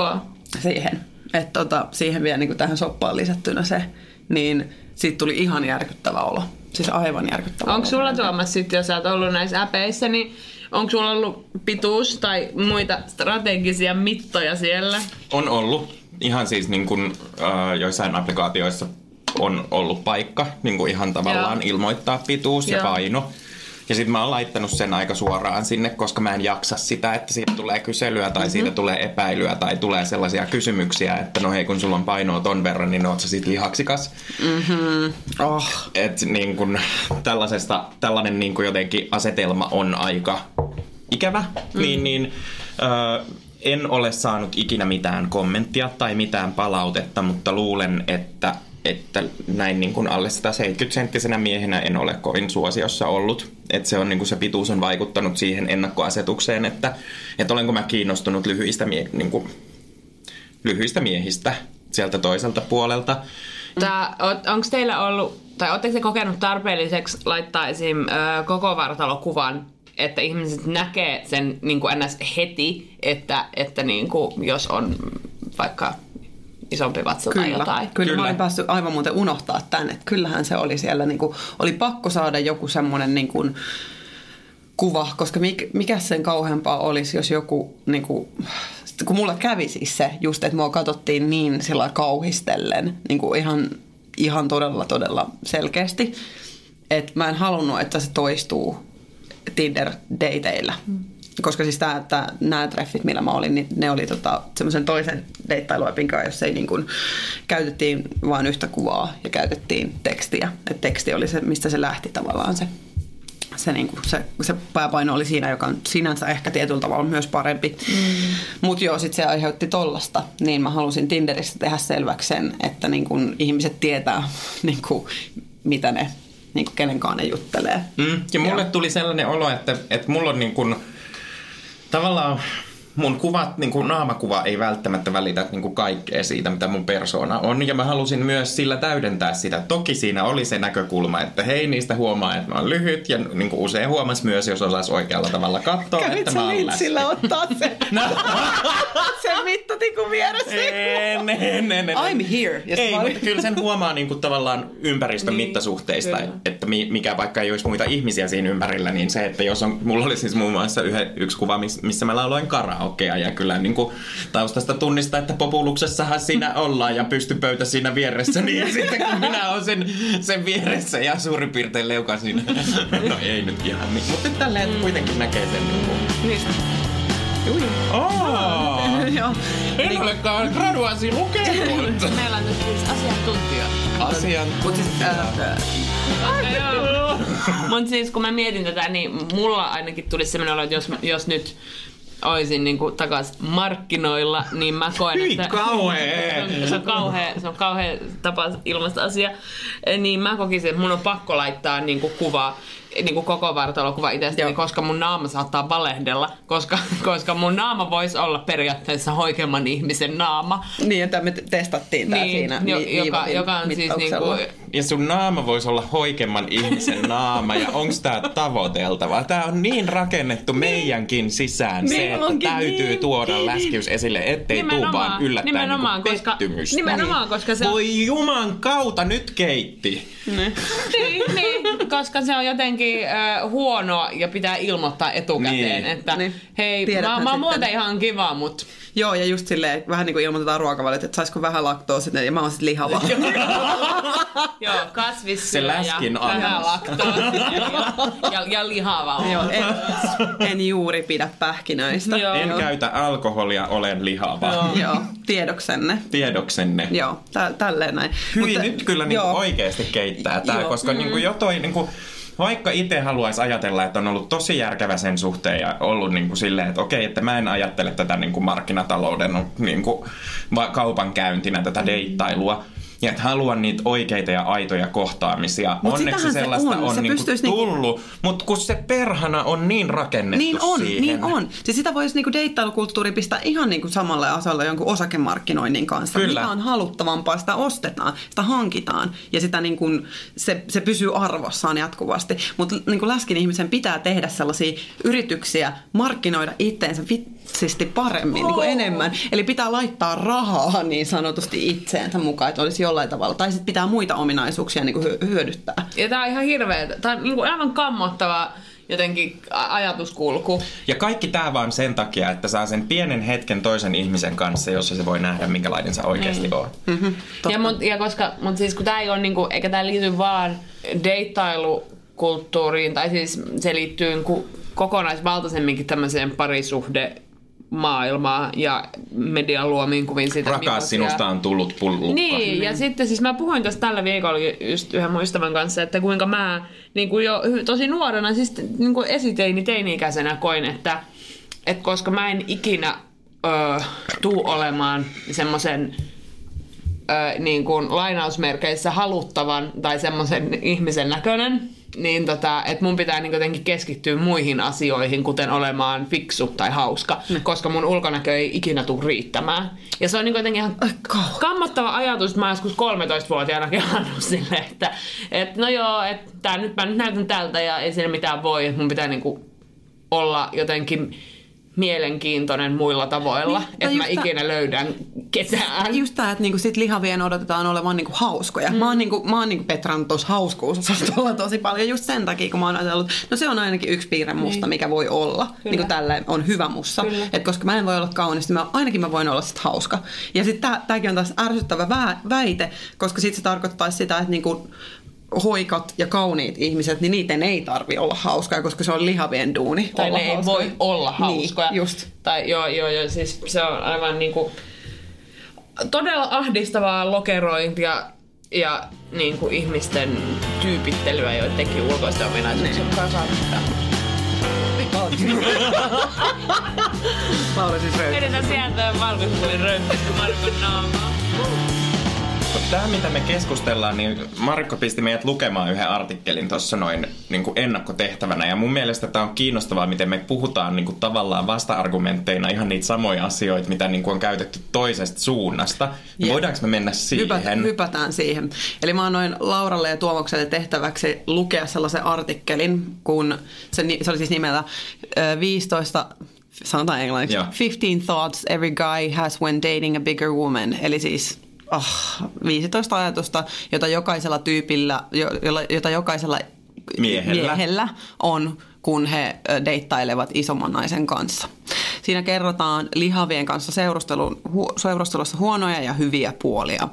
siihen. Että tota, siihen vielä niin kuin tähän soppaan lisättynä se, niin siitä tuli ihan järkyttävä olo. Siis aivan järkyttävä Onko sulla Tuomas sitten, jos sä oot ollut näissä äpeissä, niin onko sulla ollut pituus tai muita strategisia mittoja siellä? On ollut. Ihan siis niin kuin, äh, joissain applikaatioissa on ollut paikka niin kuin ihan tavallaan Joo. ilmoittaa pituus ja Joo. paino. Ja sitten mä oon laittanut sen aika suoraan sinne, koska mä en jaksa sitä, että siitä tulee kyselyä tai mm-hmm. siitä tulee epäilyä tai tulee sellaisia kysymyksiä, että no hei kun sulla on painoa ton verran, niin oot sä sit lihaksikas. Oh. Et niin kun, tällaisesta, tällainen niin kun jotenkin asetelma on aika ikävä, mm. niin, niin ö, en ole saanut ikinä mitään kommenttia tai mitään palautetta, mutta luulen, että, että näin niin kuin alle 170-senttisenä miehenä en ole kovin suosiossa ollut. Että se, on, niin kuin se pituus on vaikuttanut siihen ennakkoasetukseen, että, että olenko mä kiinnostunut lyhyistä, mie- niin kuin, lyhyistä miehistä sieltä toiselta puolelta. Onko teillä ollut, tai oletteko te kokenut tarpeelliseksi laittaa esim. Koko vartalokuvan, että ihmiset näkee sen niin kuin ns. heti, että, että niin kuin, jos on vaikka isompi vatsa tai Kyllä, jotain. kyllä, Kyllä. mä olin päässyt aivan muuten unohtaa tänne. Että kyllähän se oli siellä, niin kuin, oli pakko saada joku semmoinen niin kuin, kuva, koska mikä, mikä sen kauheampaa olisi, jos joku, niin kuin, kun mulla kävi siis se just, että mua katsottiin niin sillä kauhistellen, niin kuin ihan, ihan todella, todella selkeästi, että mä en halunnut, että se toistuu Tinder-dateilla. Koska siis tää, tää, nämä treffit, millä mä olin, niin ne oli tota, semmoisen toisen deittailuepin kanssa, jossa ei niin kuin, käytettiin vain yhtä kuvaa ja käytettiin tekstiä. Et teksti oli se, mistä se lähti tavallaan se, se, niin kuin, se, se pääpaino oli siinä, joka on sinänsä ehkä tietyllä tavalla myös parempi. Mm. Mutta joo, sitten se aiheutti tollasta. Niin mä halusin Tinderissä tehdä selväksi sen, että niin kuin ihmiset tietää, niin kuin, mitä ne, niin kuin kenenkaan ne juttelee. Mm, ja mulle Joo. tuli sellainen olo, että, että mulla on niin kuin, tavallaan mun kuvat, niin kuin naamakuva ei välttämättä välitä niin kuin kaikkea siitä, mitä mun persoona on. Ja mä halusin myös sillä täydentää sitä. Toki siinä oli se näkökulma, että hei, niistä huomaa, että mä oon lyhyt. Ja niin kuin usein huomasi myös, jos osasi oikealla tavalla katsoa, Kävit että mä oon lintsillä läsnä. ottaa se, se mittatikun vieressä? En, en, en, en. I'm here. Sit Ei, mutta kyllä sen huomaa niin kuin tavallaan ympäristön Niin, mittasuhteista, kyllä. että mi- mikä vaikka ei olisi muita ihmisiä siinä ympärillä, niin se, että jos on, mulla oli siis muun muassa yhden, yksi kuva, miss- missä mä lauloin karaoke, stalkea ja kyllä niin kuin taustasta tunnistaa, että populuksessahan siinä ollaan ja pystypöytä siinä vieressä, niin ja sitten kun minä olen sen, sen vieressä ja suurin piirtein leuka siinä. No ei nyt ihan niin, mutta tälleen kuitenkin näkee sen niin kuin. Oh, Joo. en olekaan graduaasi lukenut. Meillä on nyt siis asiantuntija. Asian. Mut siis, äh, Mutta siis kun mä mietin tätä, niin mulla ainakin tuli semmoinen olo, että jos, jos nyt olisin niinku takas markkinoilla, niin mä koen, Hyi, että... kauhea! Se on, se on kauhea, se on kauhea tapa ilmaista asia. Niin mä kokisin, että mun on pakko laittaa niinku kuva niin kuin koko vartalokuva itsestäni, Joo. koska mun naama saattaa valehdella, koska, koska mun naama voisi olla periaatteessa hoikemman ihmisen naama. niin, että me testattiin tää siinä jo, vi- joka, joka on siis mittauksella. niinku, Ja sun naama voisi olla hoikemman ihmisen naama, ja onks tää tavoiteltavaa? Tää on niin rakennettu meidänkin sisään se, Niin että onkin, täytyy niin. tuoda läskiys esille, ettei tuu vaan yllättäen nimenomaan, niinku koska- pettymystä. nimenomaan, koska se on- Voi juman kautta, nyt keitti. niin, niin, koska se on jotenkin äh, huonoa ja pitää ilmoittaa etukäteen, Niin. että Niin. hei, Tiedetään mä, mä oon sitten. muuten ihan kiva, mutta Joo, ja just silleen, vähän niin kuin ilmoitetaan ruokavaliot, että saisiko vähän laktoosia, ja mä oon sit lihava. joo, kasvissyöjä, Se läskin vähän laktoosia ja, ja, ja lihava Joo, en, en juuri pidä pähkinöistä. Joo. En käytä alkoholia, olen lihava. Joo. Joo, tiedoksenne. Tiedoksenne. Joo, tä, tälleen näin. Hyi, nyt kyllä niinku joo. oikeasti keittää tää, Joo. koska niinku jo toi niinku, vaikka itse haluaisi ajatella, että on ollut tosi järkevä sen suhteen ja ollut niinku silleen, että okei, että mä en ajattele tätä niinku markkinatalouden niinku, va- kaupankäyntinä, tätä deittailua. Ja että haluan niitä oikeita ja aitoja kohtaamisia. Mut Onneksi sitähän se sellaista on. on, Se niinku niinku- tullut, mutta kun se perhana on niin rakennettu Niin on, siihen. niin on. Siis sitä voisi niinku deittailukulttuuri pistää ihan niinku samalle asalle jonkun osakemarkkinoinnin kanssa. Kyllä. Mikä on haluttavampaa, sitä ostetaan, sitä hankitaan ja sitä niinku, se, se pysyy arvossaan jatkuvasti. Mutta niinku läskin ihmisen pitää tehdä sellaisia yrityksiä, markkinoida itteensä vitsisti paremmin, niinku enemmän. Eli pitää laittaa rahaa niin sanotusti itseensä mukaan, että olisi jollain tavalla. Tai sitten pitää muita ominaisuuksia niinku hyö- hyödyttää. Ja tää on ihan hirveä, tää on niinku aivan kammottava jotenkin ajatuskulku. Ja kaikki tämä vaan sen takia, että saa sen pienen hetken toisen ihmisen kanssa, jossa se voi nähdä, minkälainen sä oikeasti Niin. oot. Ja, mut, ja koska, mut siis kun tää ei ole niinku, eikä tää liity vaan deittailukulttuuriin, tai siis se liittyy niinku kokonaisvaltaisemminkin tämmöiseen parisuhde maailmaa ja median luomiin kuviin siitä. Rakas, millaisia- sinusta on tullut pullukka. Niin, ja sitten siis mä puhuin tästä tällä viikolla just yhden mun ystävän kanssa, että kuinka mä niin kuin jo tosi nuorena, siis niin kuin esiteini, teini-ikäisenä koin, että, että koska mä en ikinä ö, tuu olemaan semmoisen niin kuin lainausmerkeissä haluttavan tai semmoisen ihmisen näköinen, niin tota, että mun pitää niin jotenkin keskittyä muihin asioihin, kuten olemaan fiksu tai hauska, koska mun ulkonäkö ei ikinä tule riittämään. Ja se on niin jotenkin ihan kammottava ajatus, että mä joskus 13-vuotiaanakin annut silleen, että, että no joo, että tää, nyt mä nyt näytän tältä ja ei siinä mitään voi, että mun pitää niin kuin olla jotenkin mielenkiintoinen muilla tavoilla, Niin, että mä ikinä löydän ketään. Just tää, että niinku sit lihavien odotetaan olevan niinku hauskoja. Mm. Mä oon, niinku, mä oon niinku petrannut tuossa hauskuusosastolla tosi paljon just sen takia, kun mä oon ajatellut, no se on ainakin yksi piirre musta, niin. mikä voi olla. Kyllä. Niinku tällä on hyvä mussa. Et koska mä en voi olla kaunis, niin mä, ainakin mä voin olla sit hauska. Ja sitten tää, tääkin on taas ärsyttävä vä- väite, koska sit se tarkoittaisi sitä, että niinku hoikat ja kauniit ihmiset, niin niiden ei tarvi olla hauskoja, koska se on lihavien duuni tai ne ei hauskoja. voi olla hauskoja. Niin, just. Tai joo, joo, joo, siis se on aivan niinku todella ahdistavaa lokerointia ja niinku ihmisten tyypittelyä joidenkin ulkoisten ominaisuuksien mukaan saattaa. Laura siis röyhtä. Edetään sieltä valkoisuuden röyhtäistä Markon naamaa. Tämä, mitä me keskustellaan, niin Markko pisti meidät lukemaan yhden artikkelin tuossa noin niin kuin ennakkotehtävänä. Ja mun mielestä tämä on kiinnostavaa, miten me puhutaan niin kuin tavallaan vasta-argumentteina ihan niitä samoja asioita, mitä niin kuin on käytetty toisesta suunnasta. Niin Jep. voidaanko me mennä siihen? Hypätä, hypätään siihen. Eli mä annoin Lauralle ja Tuomokselle tehtäväksi lukea sellaisen artikkelin, kun se, se oli siis nimeltä ö, 15 sanotaan englanniksi. Joo. 15 thoughts every guy has when dating a bigger woman. Eli siis oh, 15 ajatusta, jota jokaisella tyypillä, jota jokaisella Miehellä. miehellä on, kun he deittailevat isomman naisen kanssa. Siinä kerrotaan lihavien kanssa seurustelun, hu, seurustelussa huonoja ja hyviä puolia.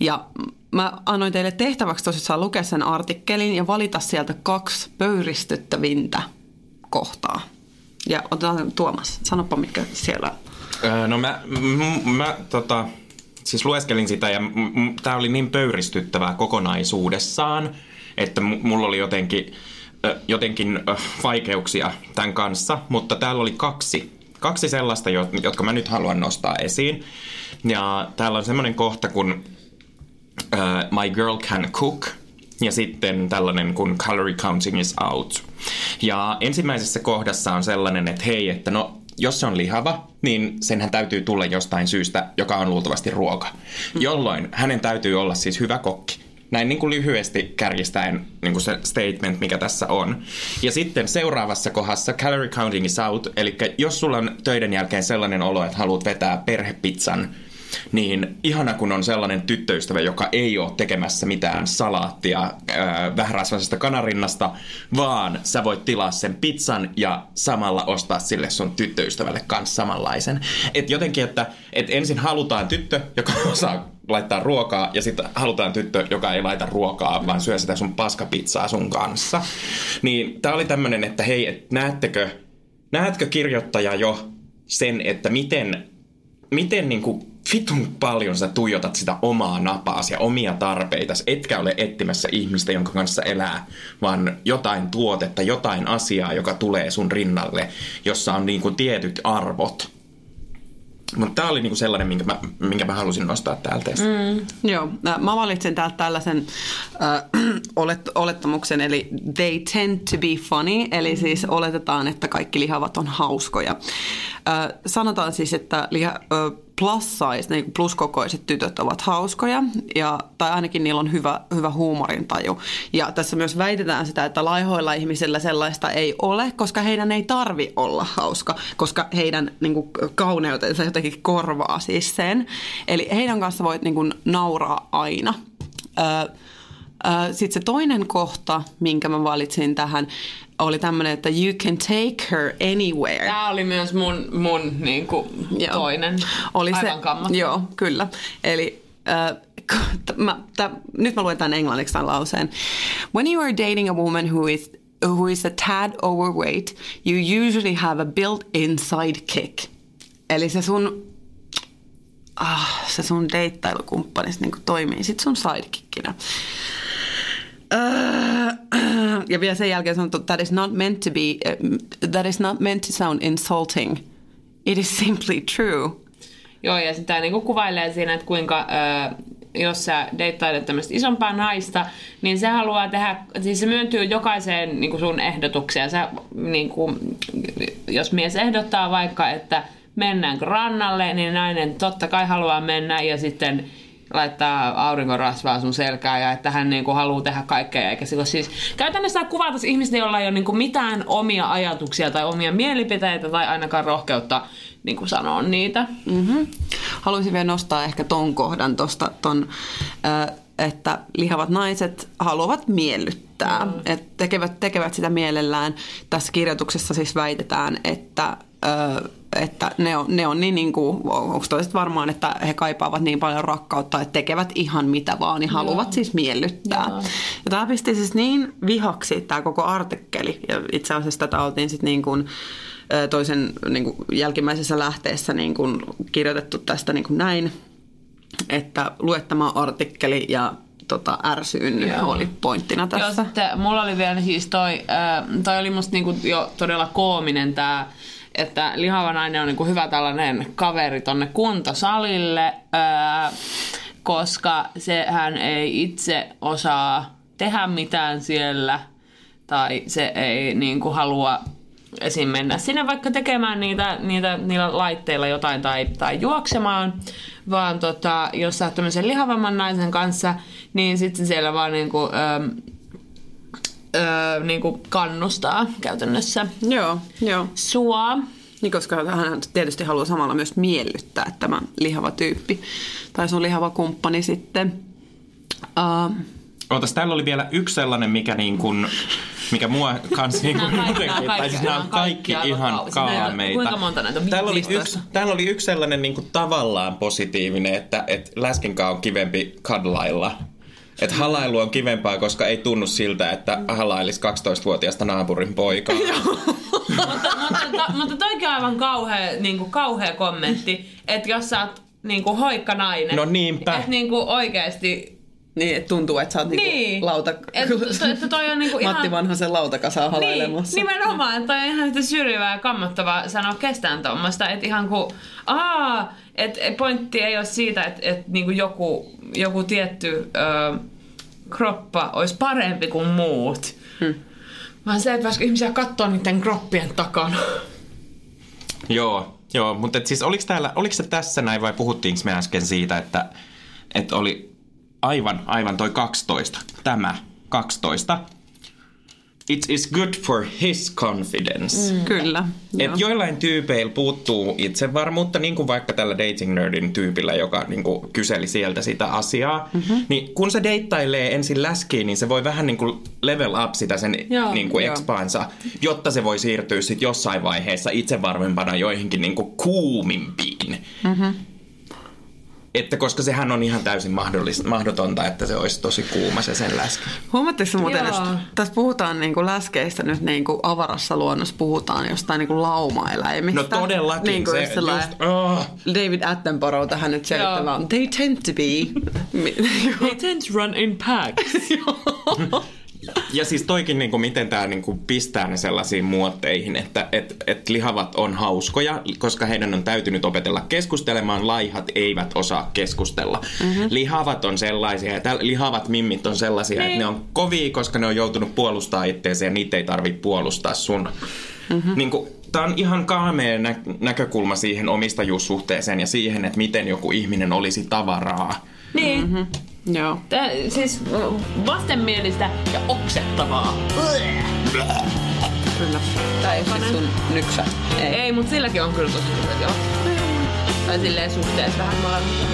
Ja mä annoin teille tehtäväksi tosissaan lukea sen artikkelin ja valita sieltä kaksi pöyristyttävintä kohtaa. Ja otetaan Tuomas, sanoppa mitkä siellä Öö, no mä, m- mä tota, siis lueskelin sitä ja m- m- tää oli niin pöyristyttävää kokonaisuudessaan, että m- mulla oli jotenkin, ö, jotenkin ö, vaikeuksia tämän kanssa, mutta täällä oli kaksi, kaksi sellaista, jo- jotka mä nyt haluan nostaa esiin. Ja täällä on semmoinen kohta, kun ö, My Girl Can Cook – ja sitten tällainen kuin Calorie Counting is Out. Ja ensimmäisessä kohdassa on sellainen, että hei, että no jos se on lihava, niin senhän täytyy tulla jostain syystä, joka on luultavasti ruoka. Jolloin hänen täytyy olla siis hyvä kokki. Näin niin kuin lyhyesti kärjistäen niin kuin se statement, mikä tässä on. Ja sitten seuraavassa kohdassa calorie counting is out, eli jos sulla on töiden jälkeen sellainen olo, että haluat vetää perhepizzan niin ihana kun on sellainen tyttöystävä, joka ei ole tekemässä mitään salaattia ää, vähärasvaisesta kanarinnasta, vaan sä voit tilaa sen pizzan ja samalla ostaa sille sun tyttöystävälle kanssa samanlaisen. Et jotenkin, että et ensin halutaan tyttö, joka osaa laittaa ruokaa ja sitten halutaan tyttö, joka ei laita ruokaa, vaan syö sitä sun paskapizzaa sun kanssa. Niin tää oli tämmönen, että hei, et näettekö, näetkö kirjoittaja jo sen, että miten miten niin kuin vitun paljon sä tuijotat sitä omaa napaasi ja omia tarpeita, etkä ole etsimässä ihmistä, jonka kanssa elää, vaan jotain tuotetta, jotain asiaa, joka tulee sun rinnalle, jossa on niin kuin tietyt arvot. Mutta tämä oli niinku sellainen, minkä mä, minkä mä halusin nostaa täältä. Mm. Joo, mä valitsin täältä tällaisen äh, olet, olettamuksen, eli they tend to be funny, eli siis oletetaan, että kaikki lihavat on hauskoja. Äh, sanotaan siis, että liha, äh, plus size, niin pluskokoiset tytöt ovat hauskoja, ja, tai ainakin niillä on hyvä, hyvä huumorintaju. Ja tässä myös väitetään sitä, että laihoilla ihmisillä sellaista ei ole, koska heidän ei tarvi olla hauska, koska heidän niin kuin, kauneutensa jotenkin korvaa siis sen. Eli heidän kanssa voit niin kuin, nauraa aina. Öö, sitten se toinen kohta, minkä mä valitsin tähän, oli tämmöinen, että you can take her anywhere. Tämä oli myös mun, mun niin kuin, Joo. toinen. Oli Aivan se. Joo, kyllä. Eli t- mä, t- nyt mä luen tämän englanniksi tämän lauseen. When you are dating a woman who is, who is a tad overweight, you usually have a built-in sidekick. Eli se sun, ah, se sun deittailukumppani niin toimii sit sun sidekickinä. Äh, ja vielä sen jälkeen sanottu, that is not meant to be, uh, that is not meant to sound insulting. It is simply true. Joo, ja sitä niin kuvailee siinä, että kuinka... Ö, jos sä deittailet tämmöistä isompaa naista, niin se haluaa tehdä, siis se myöntyy jokaiseen niin kuin sun ehdotukseen. Sä, niin kuin, jos mies ehdottaa vaikka, että mennäänkö rannalle, niin nainen totta kai haluaa mennä ja sitten laittaa aurinkorasvaa sun selkään ja että hän niinku haluaa tehdä kaikkea. Eikä se, siis, käytännössä kuvata ihmistä, jolla ei ole niinku mitään omia ajatuksia tai omia mielipiteitä tai ainakaan rohkeutta niinku sanoa niitä. Mm-hmm. Haluaisin vielä nostaa ehkä ton kohdan tuosta, ton, äh, että lihavat naiset haluavat miellyttää. Mm. Et tekevät, tekevät sitä mielellään. Tässä kirjoituksessa siis väitetään, että äh, että ne on, ne on niin, niin kuin, onko toiset varmaan, että he kaipaavat niin paljon rakkautta, että tekevät ihan mitä vaan, niin haluavat siis miellyttää. Joo. Ja tämä pisti siis niin vihaksi tämä koko artikkeli, ja itse asiassa tätä oltiin sitten niin kuin, toisen niin kuin jälkimmäisessä lähteessä niin kuin kirjoitettu tästä niin kuin näin, että lue tämä artikkeli ja tota, ärsyyn Joo. oli pointtina Joo, tässä. sitten mulla oli vielä siis toi, äh, toi oli musta niinku jo todella koominen tää, että lihava nainen on niinku hyvä tällainen kaveri tonne kuntosalille, äh, koska sehän ei itse osaa tehdä mitään siellä tai se ei niinku halua esim. mennä sinne vaikka tekemään niitä, niitä niillä laitteilla jotain tai, tai juoksemaan, vaan tota, jos sä oot tämmöisen lihavamman naisen kanssa, niin sitten siellä vaan niinku, öö, öö, niinku kannustaa käytännössä Joo, joo. sua. Niin, koska hän tietysti haluaa samalla myös miellyttää tämä lihava tyyppi. Tai sun lihava kumppani sitten. Uh, Ootas, täällä oli vielä yksi sellainen, mikä niin kuin, mikä mua kans niinku Nämä on kaikki- jotenkin, tai siis kaikki- nämä on kaikki kaikki ihan kaameita. Kuinka monta näitä on? Täällä oli, 15? yksi, täällä oli yksi sellainen niinku tavallaan positiivinen, että et läskinkaan on kivempi kadlailla. Että halailu on kivempaa, koska ei tunnu siltä, että halailisi 12-vuotiaasta naapurin poikaa. mutta, mutta, to, mutta toikin on aivan kauhea, niin kuin, kauhea kommentti, että jos sä oot niin kuin, hoikka nainen. No niinpä. Että niin kuin, oikeasti... Niin, että tuntuu, että sä oot niinku Niin. lauta... Että toi on niin kuin Matti ihan... Vanhasen lautakasaa Niin, halailemassa. nimenomaan, että toi on ihan yhtä syrjivää ja kammottavaa sanoa kestään tuommoista, että ihan kuin, aa, että pointti ei ole siitä, että, että niinku joku, joku tietty ö, kroppa olisi parempi kuin muut, hmm. vaan se, että pääsikö ihmisiä katsoa niiden kroppien takana. Joo, joo, mutta et siis oliko, täällä, oliko se tässä näin vai puhuttiinko me äsken siitä, että, että oli aivan, aivan toi 12, tämä 12. It is good for his confidence. Mm. Kyllä. Et joillain tyypeillä puuttuu itsevarmuutta, niin kuin vaikka tällä dating nerdin tyypillä, joka niin kuin kyseli sieltä sitä asiaa. Mm-hmm. Niin kun se deittailee ensin läskiin, niin se voi vähän niin kuin level up sitä sen Joo, niin kuin joo. expaansa, jotta se voi siirtyä sitten jossain vaiheessa itsevarmempana joihinkin niin kuin kuumimpiin. Mm-hmm. Että koska sehän on ihan täysin mahdollista, mahdotonta, että se olisi tosi kuuma se sen läski. Huomatteko muuten, Joo. että tässä puhutaan niin kuin läskeistä nyt niin kuin avarassa luonnossa puhutaan jostain niin kuin laumaeläimistä. No todellakin. Niin kuin se just, oh. David Attenborough tähän nyt selittämään. They tend to be. They tend to run in packs. Ja siis toikin, niin kuin, miten tämä niin kuin, pistää ne sellaisiin muotteihin, että et, et lihavat on hauskoja, koska heidän on täytynyt opetella keskustelemaan, laihat eivät osaa keskustella. Mm-hmm. Lihavat on sellaisia, ja täl, lihavat mimmit on sellaisia, että ne on kovia, koska ne on joutunut puolustaa itseensä ja niitä ei tarvitse puolustaa sun. Mm-hmm. Niin kuin, Tämä on ihan kaamea nä- näkökulma siihen omistajuussuhteeseen ja siihen, että miten joku ihminen olisi tavaraa. niin. Mm-hmm. Joo. Tää, siis vastenmielistä ja oksettavaa. Kyllä. Tää ei ole siis sun nyksä. Ei. Ei, mutta silläkin on kyllä tosi hyvät, joo. Tai silleen suhteessa vähän molemmilla.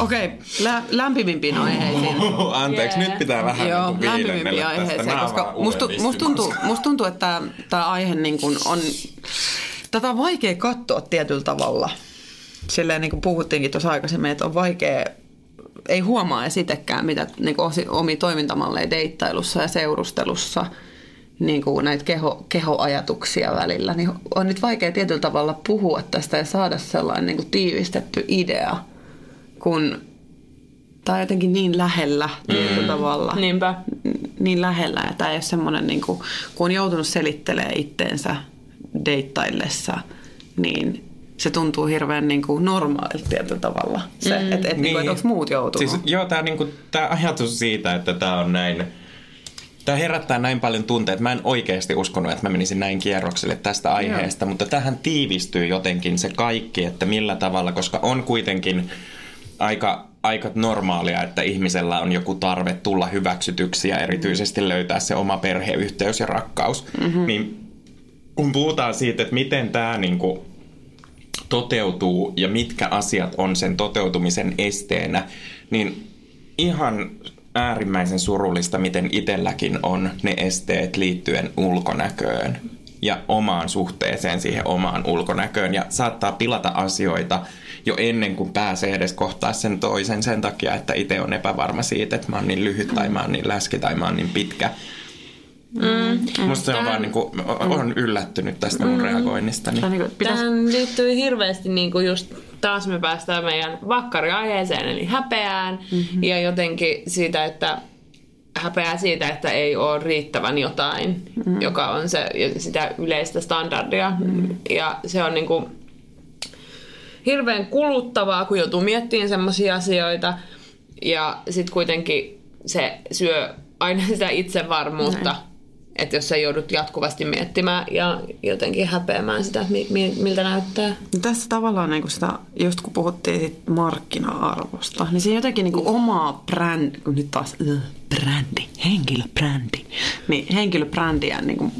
Okei, lä- lämpimimpiin aiheisiin. Anteeksi, Jee. nyt pitää vähän Joo, niin aiheeseen, Nää koska musta, musta, tuntuu, musta tuntuu, että tämä aihe niin kuin on, tätä on vaikea katsoa tietyllä tavalla. Silleen niin kuin puhuttiinkin tuossa aikaisemmin, että on vaikea, ei huomaa edes itsekään, mitä niin kuin omia toimintamalleja deittailussa ja seurustelussa, niin kuin näitä keho, kehoajatuksia välillä, niin on nyt vaikea tietyllä tavalla puhua tästä ja saada sellainen niin kuin tiivistetty idea, kun tämä on jotenkin niin lähellä tietyllä tavalla Niinpä. niin lähellä. Ja tämä ei ole semmoinen, niin kuin, kun on joutunut selittelemään itteensä deittaillessa, niin se tuntuu hirveän niin kuin normaalilta tietyllä tavalla. Se, mm. että et, niin. niin, onko muut joutunut. Siis, joo, tämä niinku, tää ajatus siitä, että tämä on näin... Tämä herättää näin paljon tunteita. Mä en oikeasti uskonut, että mä menisin näin kierrokselle tästä aiheesta, mutta tähän tiivistyy jotenkin se kaikki, että millä tavalla, koska on kuitenkin aika, aika normaalia, että ihmisellä on joku tarve tulla hyväksytyksi ja erityisesti löytää se oma perheyhteys ja rakkaus. Mm-hmm. Niin kun puhutaan siitä, että miten tämä niinku toteutuu ja mitkä asiat on sen toteutumisen esteenä, niin ihan äärimmäisen surullista, miten itselläkin on ne esteet liittyen ulkonäköön ja omaan suhteeseen siihen omaan ulkonäköön ja saattaa pilata asioita jo ennen kuin pääsee edes kohtaa sen toisen sen takia, että itse on epävarma siitä, että mä oon niin lyhyt tai mä oon niin läski tai mä oon niin pitkä. Mm. Musta se on vaan niin kuin, on yllättynyt tästä mun reagoinnista. Tai niin pitäisi, Tähän liittyy hirveästi niin kuin just taas me päästään meidän vakkariaiheeseen eli häpeään mm-hmm. ja jotenkin siitä, että häpeää siitä, että ei ole riittävän jotain, mm-hmm. joka on se, sitä yleistä standardia. Mm-hmm. Ja se on niin kuin hirveän kuluttavaa, kun joutuu miettimään semmoisia asioita. Ja sitten kuitenkin se syö aina sitä itsevarmuutta. Näin. Että jos sä joudut jatkuvasti miettimään ja jotenkin häpeämään sitä, miltä näyttää. tässä tavallaan niin sitä, just kun puhuttiin siitä markkina-arvosta, niin se jotenkin niin omaa brändi, kun nyt taas äh, brändi, henkilöbrändi, niin henkilöbrändiä niin kuin,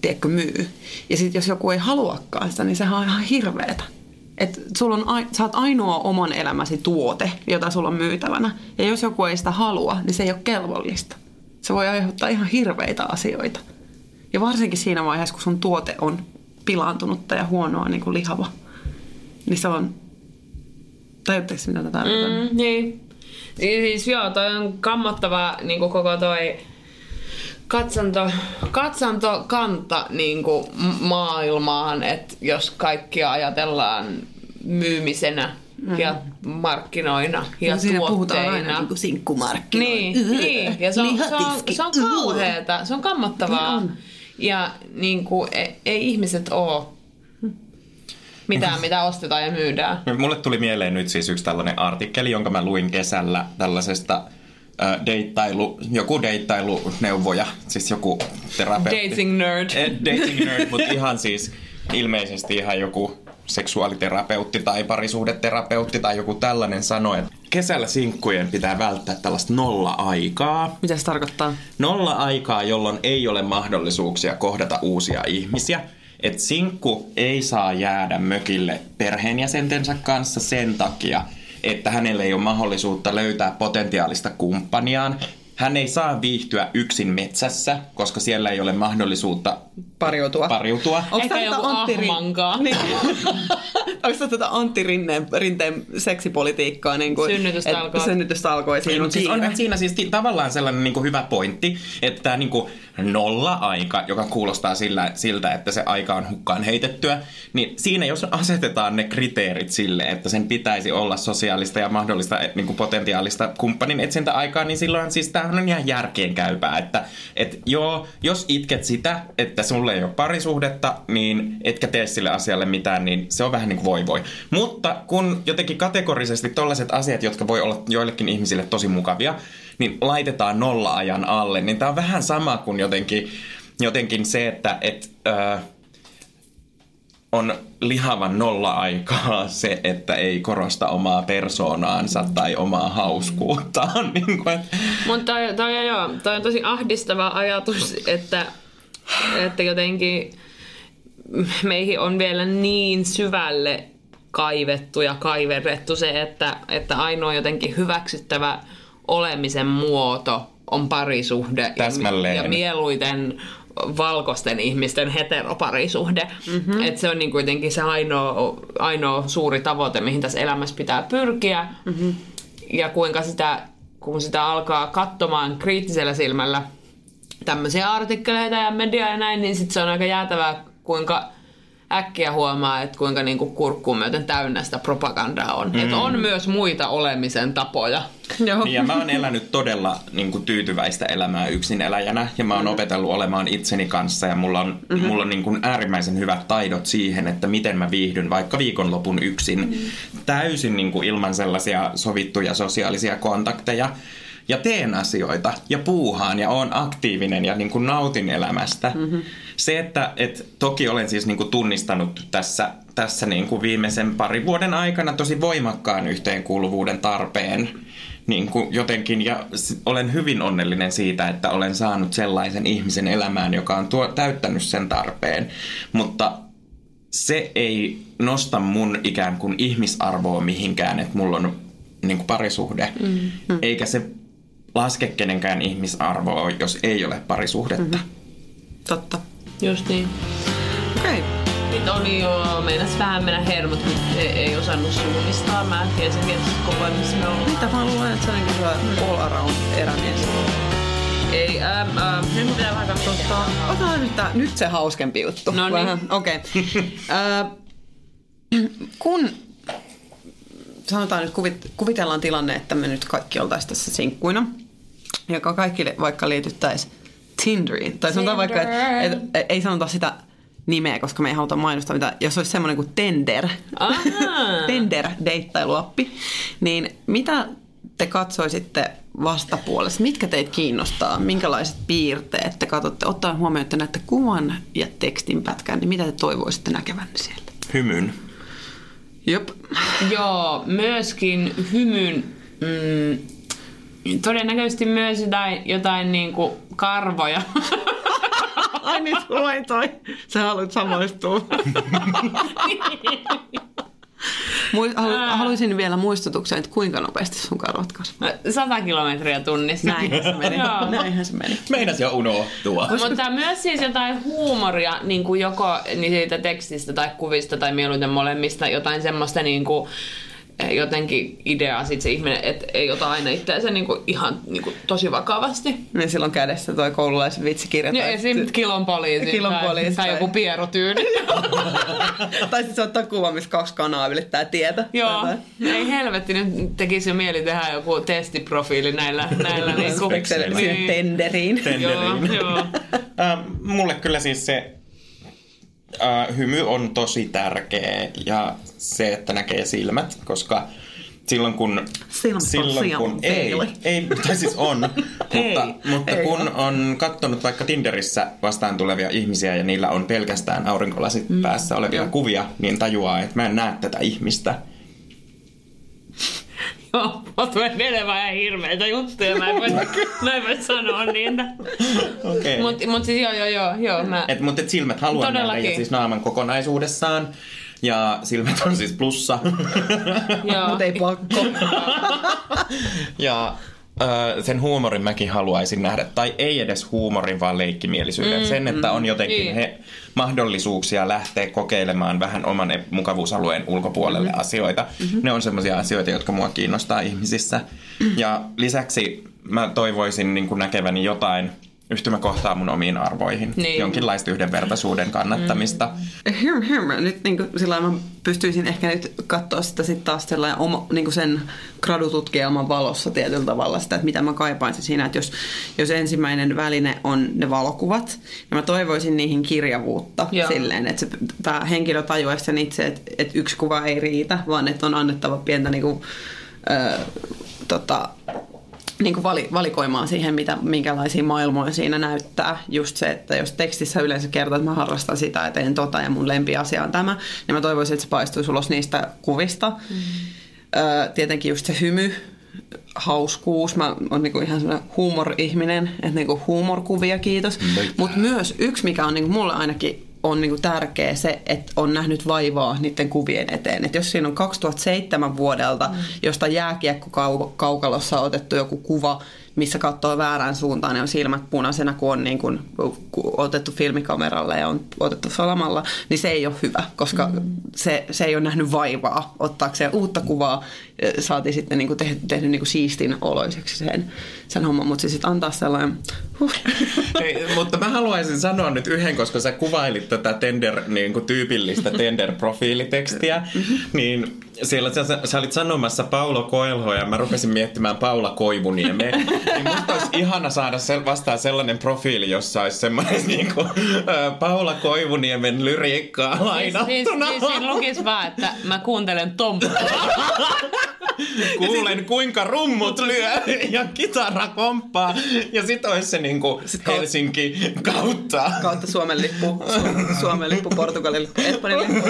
tiedätkö, myy. Ja sitten jos joku ei haluakaan sitä, niin sehän on ihan hirveetä. Et sulla on, ai- sä oot ainoa oman elämäsi tuote, jota sulla on myytävänä. Ja jos joku ei sitä halua, niin se ei ole kelvollista. Se voi aiheuttaa ihan hirveitä asioita. Ja varsinkin siinä vaiheessa, kun sun tuote on pilaantunutta ja huonoa niin kuin lihava. Niin se on... Tajutteko mitä tätä? Mm, niin. Siis joo, toi on kammottava niin koko toi katsanto, katsantokanta niin maailmaan, että jos kaikkia ajatellaan myymisenä ja markkinoina ja No siinä tuotteina. puhutaan aina niin kuin sinkkumarkkinoilla. Niin, niin. Ja se on, se on, se on kauheeta, se on kammottavaa. Niin on. Ja niin kuin, ei, ei ihmiset oo mitään, mitä ostetaan ja myydään. Mulle tuli mieleen nyt siis yksi tällainen artikkeli, jonka mä luin kesällä tällaisesta deittailu, joku deittailuneuvoja, siis joku terapeutti. Dating nerd. Eh, dating nerd, mutta ihan siis ilmeisesti ihan joku seksuaaliterapeutti tai parisuhdeterapeutti tai joku tällainen sanoi, että kesällä sinkkujen pitää välttää tällaista nolla-aikaa. Mitä se tarkoittaa? Nolla-aikaa, jolloin ei ole mahdollisuuksia kohdata uusia ihmisiä. Et sinkku ei saa jäädä mökille perheenjäsentensä kanssa sen takia, että hänellä ei ole mahdollisuutta löytää potentiaalista kumppaniaan. Hän ei saa viihtyä yksin metsässä, koska siellä ei ole mahdollisuutta Pariutua. pariutua. Onko tää joku tätä Antti Rin-. Niin. Onko tämä tätä Antti Rinteen, Rinteen seksipolitiikkaa? Niin kuin, Synnytystalkoisiin. Niin, on mutta siis onhan siinä siis tavallaan sellainen niin kuin hyvä pointti, että tämä niin kuin nolla-aika, joka kuulostaa sillä, siltä, että se aika on hukkaan heitettyä, niin siinä jos asetetaan ne kriteerit sille, että sen pitäisi olla sosiaalista ja mahdollista niin kuin potentiaalista kumppanin etsintäaikaa, niin silloin siis tämähän on ihan järkeen käypää, että et joo, jos itket sitä, että sulle ei ole parisuhdetta, niin etkä tee sille asialle mitään, niin se on vähän niin kuin voi voi. Mutta kun jotenkin kategorisesti tollaiset asiat, jotka voi olla joillekin ihmisille tosi mukavia, niin laitetaan nolla-ajan alle, niin tämä on vähän sama kuin jotenkin, jotenkin se, että et, ö, on lihavan nolla-aikaa se, että ei korosta omaa persoonaansa tai omaa hauskuuttaan. niin että Mutta toi, toi, toi on tosi ahdistava ajatus, että, että jotenkin meihin on vielä niin syvälle kaivettu ja kaiverrettu se, että, että ainoa jotenkin hyväksyttävä olemisen muoto on parisuhde. ja- Täsmälleen. Ja mieluiten valkoisten ihmisten heteroparisuhde. Mm-hmm. Että se on niin kuitenkin se ainoa, ainoa suuri tavoite, mihin tässä elämässä pitää pyrkiä. Mm-hmm. Ja kuinka sitä, kun sitä alkaa katsomaan kriittisellä silmällä tämmöisiä artikkeleita ja mediaa ja näin, niin sitten se on aika jäätävää, kuinka äkkiä huomaa, että kuinka niinku kurkkuun myöten täynnä sitä propagandaa on. Mm. Että on myös muita olemisen tapoja. Joo. Niin, ja mä oon elänyt todella niin kuin, tyytyväistä elämää yksin eläjänä ja mä oon mm-hmm. opetellut olemaan itseni kanssa ja mulla on, mm-hmm. mulla on niin kuin, äärimmäisen hyvät taidot siihen, että miten mä viihdyn vaikka viikonlopun yksin mm-hmm. täysin niin kuin, ilman sellaisia sovittuja sosiaalisia kontakteja. Ja teen asioita ja puuhaan ja oon aktiivinen ja niin kuin, nautin elämästä. Mm-hmm. Se, että et, toki olen siis niin kuin, tunnistanut tässä, tässä niin kuin, viimeisen parin vuoden aikana tosi voimakkaan yhteenkuuluvuuden tarpeen niin kuin jotenkin, ja olen hyvin onnellinen siitä, että olen saanut sellaisen ihmisen elämään, joka on tuo, täyttänyt sen tarpeen. Mutta se ei nosta mun ikään kuin ihmisarvoa mihinkään, että mulla on niin kuin parisuhde. Mm. Eikä se laske kenenkään ihmisarvoa, jos ei ole parisuhdetta. Mm-hmm. Totta. Just niin. Okei. Okay. Nyt oli jo, meinas vähän mennä hermot, kun ei, ei osannut suunnistaa. Mä tiesin tietysti koko ajan, missä me ollaan. Mitä mä luulen, että se on niin kuin all around erämies. Ei, ähm, ähm, nyt mun pitää vähän katsoa. Otetaan nyt, tää, nyt se hauskempi juttu. No niin. Okei. Okay. kun sanotaan nyt, kuvit, kuvitellaan tilanne, että me nyt kaikki oltaisiin tässä sinkkuina, joka kaikki vaikka liityttäisiin Tinderiin. Tai sanotaan vaikka, että et, ei sanota sitä nimeä, koska me ei haluta mainostaa mitä. Jos olisi semmoinen kuin Tender, Ahaa. Tender-deittailuappi, niin mitä te katsoisitte vastapuolessa? Mitkä teitä kiinnostaa? Minkälaiset piirteet te katsotte? Ottaen huomioon, että näette kuvan ja tekstin pätkän, niin mitä te toivoisitte näkevänne sieltä? Hymyn. Jop. Joo, myöskin hymyn, mm, todennäköisesti myös jotain, jotain niinku karvoja. Ai niin, sulla ei toi. Sä haluat samaistua. haluaisin vielä muistutuksen, että kuinka nopeasti sun karvat kasvaa. 100 kilometriä tunnissa. Näinhän se meni. Joo. Näinhän se meni. Meinas jo unohtua. Mutta myös siis jotain huumoria niin kuin joko niin siitä tekstistä tai kuvista tai mieluiten molemmista, jotain semmoista niin kuin, jotenkin ideaa sit se ihminen, että ei ota aina itseänsä niin kuin ihan niin kuin tosi vakavasti. Niin silloin kädessä toi koululaisen vitsikirja. Ja tai esim. kilon poliisi, Kilon tai, poliisi tai tai- joku pierotyyli. tai sitten se ottaa kuva, missä kaksi kanaa ylittää tietä. Joo, Tai- ei helvetti, nyt tekisi jo mieli tehdä joku testiprofiili näillä, näillä niin kuin, Spekselle sinne tenderiin. Joo, Tenderiin. joo. Äh, mulle kyllä siis se äh, hymy on tosi tärkeä ja se, että näkee silmät, koska silloin kun... Silmät silloin kun, ei, ei, tai siis on, mutta, mutta ei kun ole. on katsonut vaikka Tinderissä vastaan tulevia ihmisiä ja niillä on pelkästään aurinkolasit mm. päässä olevia Joo. kuvia, niin tajuaa, että mä en näe tätä ihmistä. Joo, mutta enemmän ihan hirveitä juttuja, mä en voi, mä en voi sanoa niitä. Okay. Mutta mut siis joo, joo, joo, joo, mä... Et, mutta et silmät haluan nähdä ja siis naaman kokonaisuudessaan. Ja silmät on siis plussa. joo. Mutta ei pakko. ja sen huumorin mäkin haluaisin nähdä. Tai ei edes huumorin, vaan leikkimielisyyden. Mm, sen, että on jotenkin Niin. he, mahdollisuuksia lähteä kokeilemaan vähän oman ep- mukavuusalueen ulkopuolelle mm. asioita. Mm-hmm. Ne on semmoisia asioita, jotka mua kiinnostaa ihmisissä. Ja lisäksi mä toivoisin niin näkeväni jotain yhtymäkohtaa mun omiin arvoihin. Niin. Jonkinlaista yhdenvertaisuuden kannattamista. Hirm, hirm. Nyt niin kuin, sillä mä pystyisin ehkä nyt katsoa sitä sitten taas sellainen oma, niin kuin sen gradututkielman valossa tietyllä tavalla sitä, että mitä mä kaipaisin siinä, että jos, jos ensimmäinen väline on ne valokuvat, niin mä toivoisin niihin kirjavuutta Joo. silleen, että se, tämä henkilö tajuaisi sen itse, että, että yksi kuva ei riitä, vaan että on annettava pientä niin kuin, ö, tota, niin kuin vali, valikoimaan siihen, mitä, minkälaisia maailmoja siinä näyttää. Just se, että jos tekstissä yleensä kertoo, että mä harrastan sitä ja teen tota ja mun lempiasia on tämä, niin mä toivoisin, että se paistuisi ulos niistä kuvista. Mm. Öö, tietenkin just se hymy, hauskuus. Mä oon niinku ihan sellainen huumor-ihminen, että niinku huumorkuvia, kiitos. Mutta myös yksi, mikä on niinku mulle ainakin on niinku tärkeä se, että on nähnyt vaivaa niiden kuvien eteen. Et jos siinä on 2007 vuodelta, mm. josta jääkiekko-kaukalossa on otettu joku kuva, missä katsoo väärään suuntaan ja on silmät punaisena, kun on niin kuin, otettu filmikameralle ja on otettu salamalla, niin se ei ole hyvä, koska mm. se, se ei ole nähnyt vaivaa ottaakseen uutta kuvaa. Saatiin sitten niin kuin tehty, tehnyt niin kuin siistin oloiseksi sen, sen homman, mutta se sitten antaa sellainen... Huh. Ei, mutta mä haluaisin sanoa nyt yhden, koska sä kuvailit tätä tender, niin kuin tyypillistä Tender-profiilitekstiä, niin siellä sä, sä olit sanomassa Paulo Koelho ja mä rupesin miettimään Paula Koivuniemeä. Niin musta olisi ihana saada se, vastaan sellainen profiili, jossa olisi semmoinen niin kuin, ä, Paula Koivuniemen lyriikkaa Siis, siis, lainattuna. siis siinä lukisi vaan, että mä kuuntelen Tompua. Kuulen kuinka rummut lyö ja kitara komppaa. Ja sit olisi se niinku Helsinki kautta. Kautta Suomen lippu, Su- Suomen lippu, Portugalin lippu, Espanjan lippu.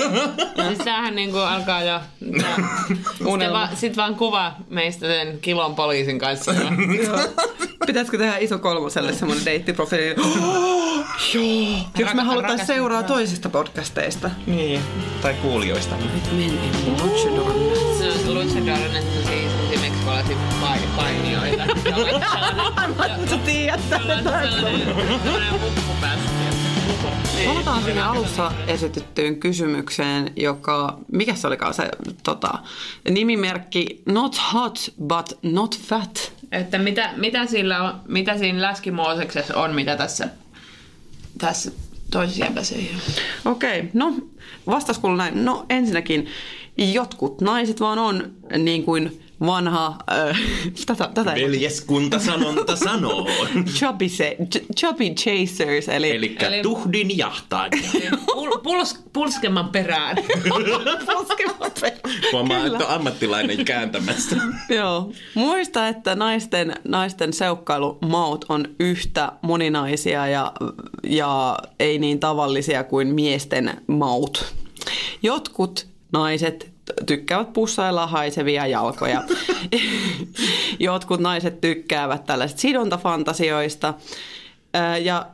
siis tämähän niinku alkaa jo... Sitten Unelma. vaan, sit vaan kuva meistä sen kilon poliisin kanssa. Pitäisikö tehdä iso kolmoselle semmoinen deittiprofiili? Joo. Jos me halutaan seuraa toisista podcasteista. Niin, tai kuulijoista. Men in luchador. Se on että siis painijoita. Sä tiedät. Palataan sinne alussa esitettyyn kysymykseen, joka, mikä se olikaan se tota, nimimerkki Not hot but not fat. Että mitä, mitä, sillä on, mitä siinä läskimooseksessa on, mitä tässä, tässä ole. Okei, no vastaus kuuluu näin. No ensinnäkin jotkut naiset vaan on niin kuin vanha, äh, tätä, tätä ei Veljeskuntasanonta sanoo. chubby, se, ch- chubby chasers, eli, Eli Eli- tuhdin jahtaaja. Pul, puls, pulskemman perään. Huomaa, että on ammattilainen kääntämässä. Joo. Muista, että naisten, naisten seukkailumaut on yhtä moninaisia ja, ja ei niin tavallisia kuin miesten maut. Jotkut naiset tykkäävät pussailla haisevia jalkoja. Jotkut naiset tykkäävät tällaisista sidontafantasioista. Ja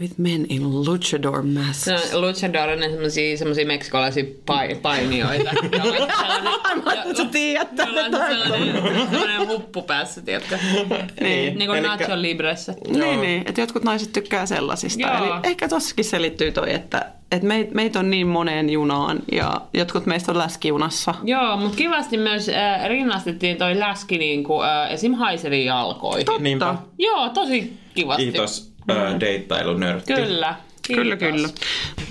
with men in luchador masks. Se on luchador on semmosia, semmosia meksikolaisia pai, painijoita. sellainen- että sä tiedät tätä. sellainen, huppu päässä, tiedätkö? Niin. Niin kuin Elikkä- Nacho Libressä. Niin, niin, että jotkut naiset tykkää sellaisista. Joo. Eli ehkä tossakin selittyy toi, että, että meit, meitä on niin moneen junaan ja jotkut meistä on läskijunassa. Joo, mutta kivasti myös äh, rinnastettiin toi läski niinku, äh, esim. haiseliin jalkoihin. Niinpä. Joo, tosi kivasti. Kiitos äh, deittailunörtti. Kyllä. Kyllä, Kiitos. kyllä.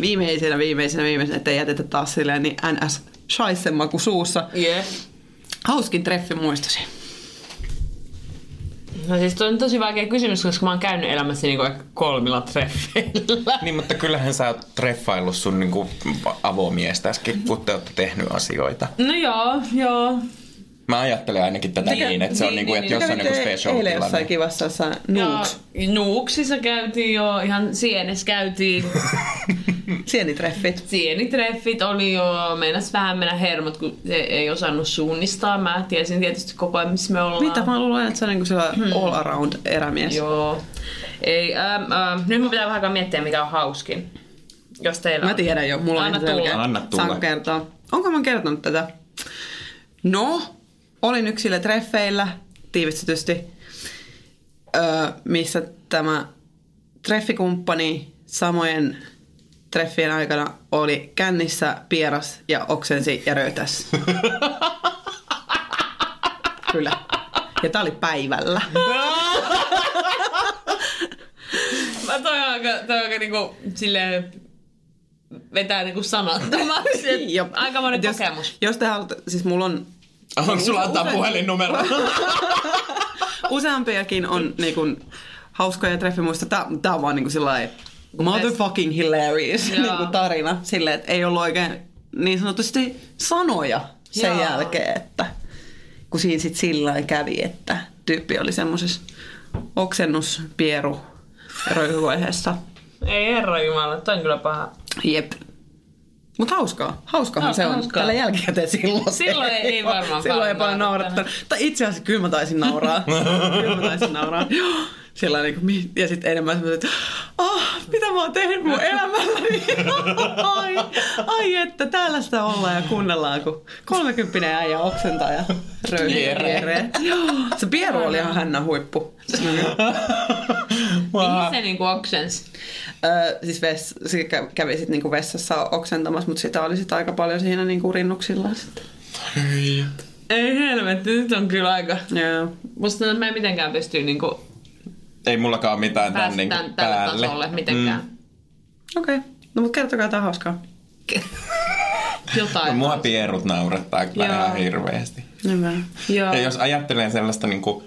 Viimeisenä, viimeisenä, viimeisenä, ettei jätetä taas silleen niin ns. shaisen maku suussa. Yeah. Hauskin treffi muistosi. No siis toi on tosi vaikea kysymys, koska mä oon käynyt elämässäni niinku vaikka kolmilla treffeillä. Niin, mutta kyllähän sä oot treffaillut sun niinku avomiestäskin, kun te olette tehnyt asioita. No joo, joo. Mä ajattelen ainakin tätä Niin, niin, että se on niin, niinku, niin, että jos niin. on niinku Kävitte special eilen jossain kivassa jossain Ja nuuks. Nuuksissa käytiin jo, ihan Sienes käytiin. Sienitreffit. Sienitreffit oli jo, meinas vähän mennä hermot, kun se ei osannut suunnistaa. Mä tiesin tietysti koko ajan, missä me ollaan. Mitä mä luulen, että se on niinku sellainen all around erämies. Joo. Ei, ähm, ähm, nyt mun pitää vähän aikaa miettiä, mikä on hauskin. Jos teillä Mä on. tiedän jo, mulla Anna on ihan selkeä. tulla. Anna tulla. Saanko kertoa? Onko mä kertonut tätä? No, olin yksillä treffeillä tiivistetysti, öö, missä tämä treffikumppani samojen treffien aikana oli kännissä, pieras ja oksensi ja röytäs. Kyllä. Ja tää oli päivällä. Mä toi on aika, toi on aika niinku silleen vetää niinku sanattomaksi. Jop. Aikamoinen Et jos, kokemus. Jos te haluatte, siis mulla on Onko sulla antaa puhelinnumero? useampiakin on niinku, hauskoja treffimuista. Tää, tää on vaan niinku sillai motherfucking hilarious Joo. niinku tarina. Silleen, että ei ollut oikein niin sanotusti sanoja sen Joo. jälkeen, että kun siinä sit sillä kävi, että tyyppi oli semmosessa oksennuspieru röyhyvaiheessa. Ei herra jumala, toi on kyllä paha. Jep. Mut hauskaa. Hauskahan Ha- se on. hauskaa. Tällä jälkikäteen silloin. Silloin ei- ei varmaan Silloin ei paljon naurattanut. Tai itse asiassa kyllä mä taisin nauraa. kyllä mä taisin nauraa. Sillä niin kuin, ja sitten enemmän semmoinen, että ah, mitä mä oon tehnyt mun elämälläni. ai, ai, että täällä sitä ollaan ja kuunnellaan, kun kolmekymppinen äijä oksentaa ja röyhii. Joo. Se pieru oli ihan hännän huippu. Mihin se niinku oksens? Öö, siis vess, se kä- kävi sitten niinku vessassa oksentamassa, mutta sitä oli sitten aika paljon siinä niinku rinnuksilla. Sit. Ei helvetti, nyt on kyllä aika... Joo. Musta tuntuu, että mä en mitenkään pysty niinku Ei mullakaan mitään tän päästä niinku tämän, tälle päälle. tasolle mitenkään. Mm. Okei. Okay. No mutta kertokaa jotain hauskaa. Jotain. No, mua pierut naurattaa kyllä Joo. ihan hirveästi. Hyvä. Joo. Ja jos ajattelee sellaista niinku,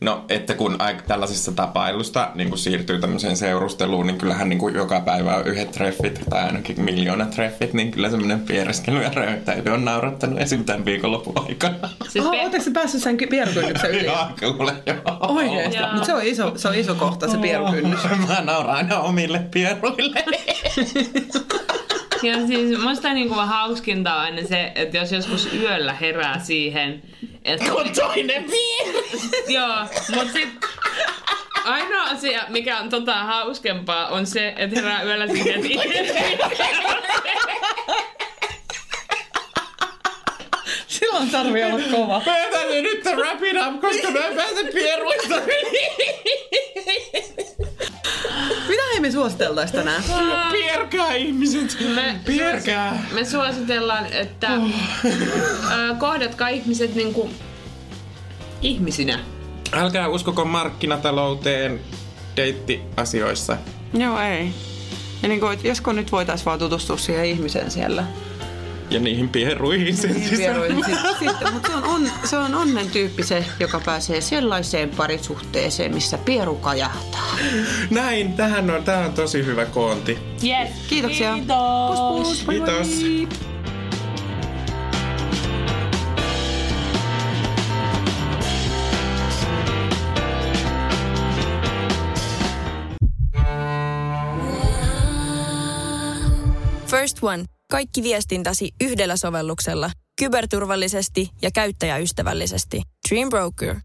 no että kun tällaisista tapailusta niin siirtyy tämmöiseen seurusteluun, niin kyllähän niin kuin joka päivä on yhdet treffit tai ainakin miljoona treffit, niin kyllä semmoinen piereskely ja röyhtäily on naurattanut esim. tämän viikonlopun aikana. Siis Oh, pe- Oletteko se päässyt sen ky- pierukynnyksen yli? Joo, kuule joo. Oikeesti? Mutta se on iso, se on iso kohta, se pierukynnys. Mä nauraan aina omille pieruille. Ja siis musta niinku vaan hauskinta on aina se, että jos joskus yöllä herää siihen, että... toinen pieru. Joo, mut sit ainoa asia, mikä on tota hauskempaa, on se, että herää yöllä siihen, että Silloin tarvii olla kova. Mä täytyy nyt wrap it up, koska mä en pääse pieruista Mitä hei me suositeltais tänään? Pierkää ihmiset. Me, Pierkää. me suositellaan, että ö, kohdatkaa ihmiset niinku ihmisinä. Älkää uskoko markkinatalouteen deittiasioissa. Joo, ei. Ja niin kuin, josko nyt voitaisiin vaan tutustua siihen ihmiseen siellä. Ja niihin pieruihin sen Niin, sisään. pieruihin. Sitten, sitten, mutta se on, on, se on onnen tyyppi se, joka pääsee sellaiseen parisuhteeseen, missä pieru kajahtaa. Näin, tähän on, tää on tosi hyvä koonti. Yes. Kiitoksia. Kiitos. Pus, pus, moi Kiitos. moi. First One. Kaikki viestintäsi yhdellä sovelluksella. Kyberturvallisesti ja käyttäjäystävällisesti. Dream Broker.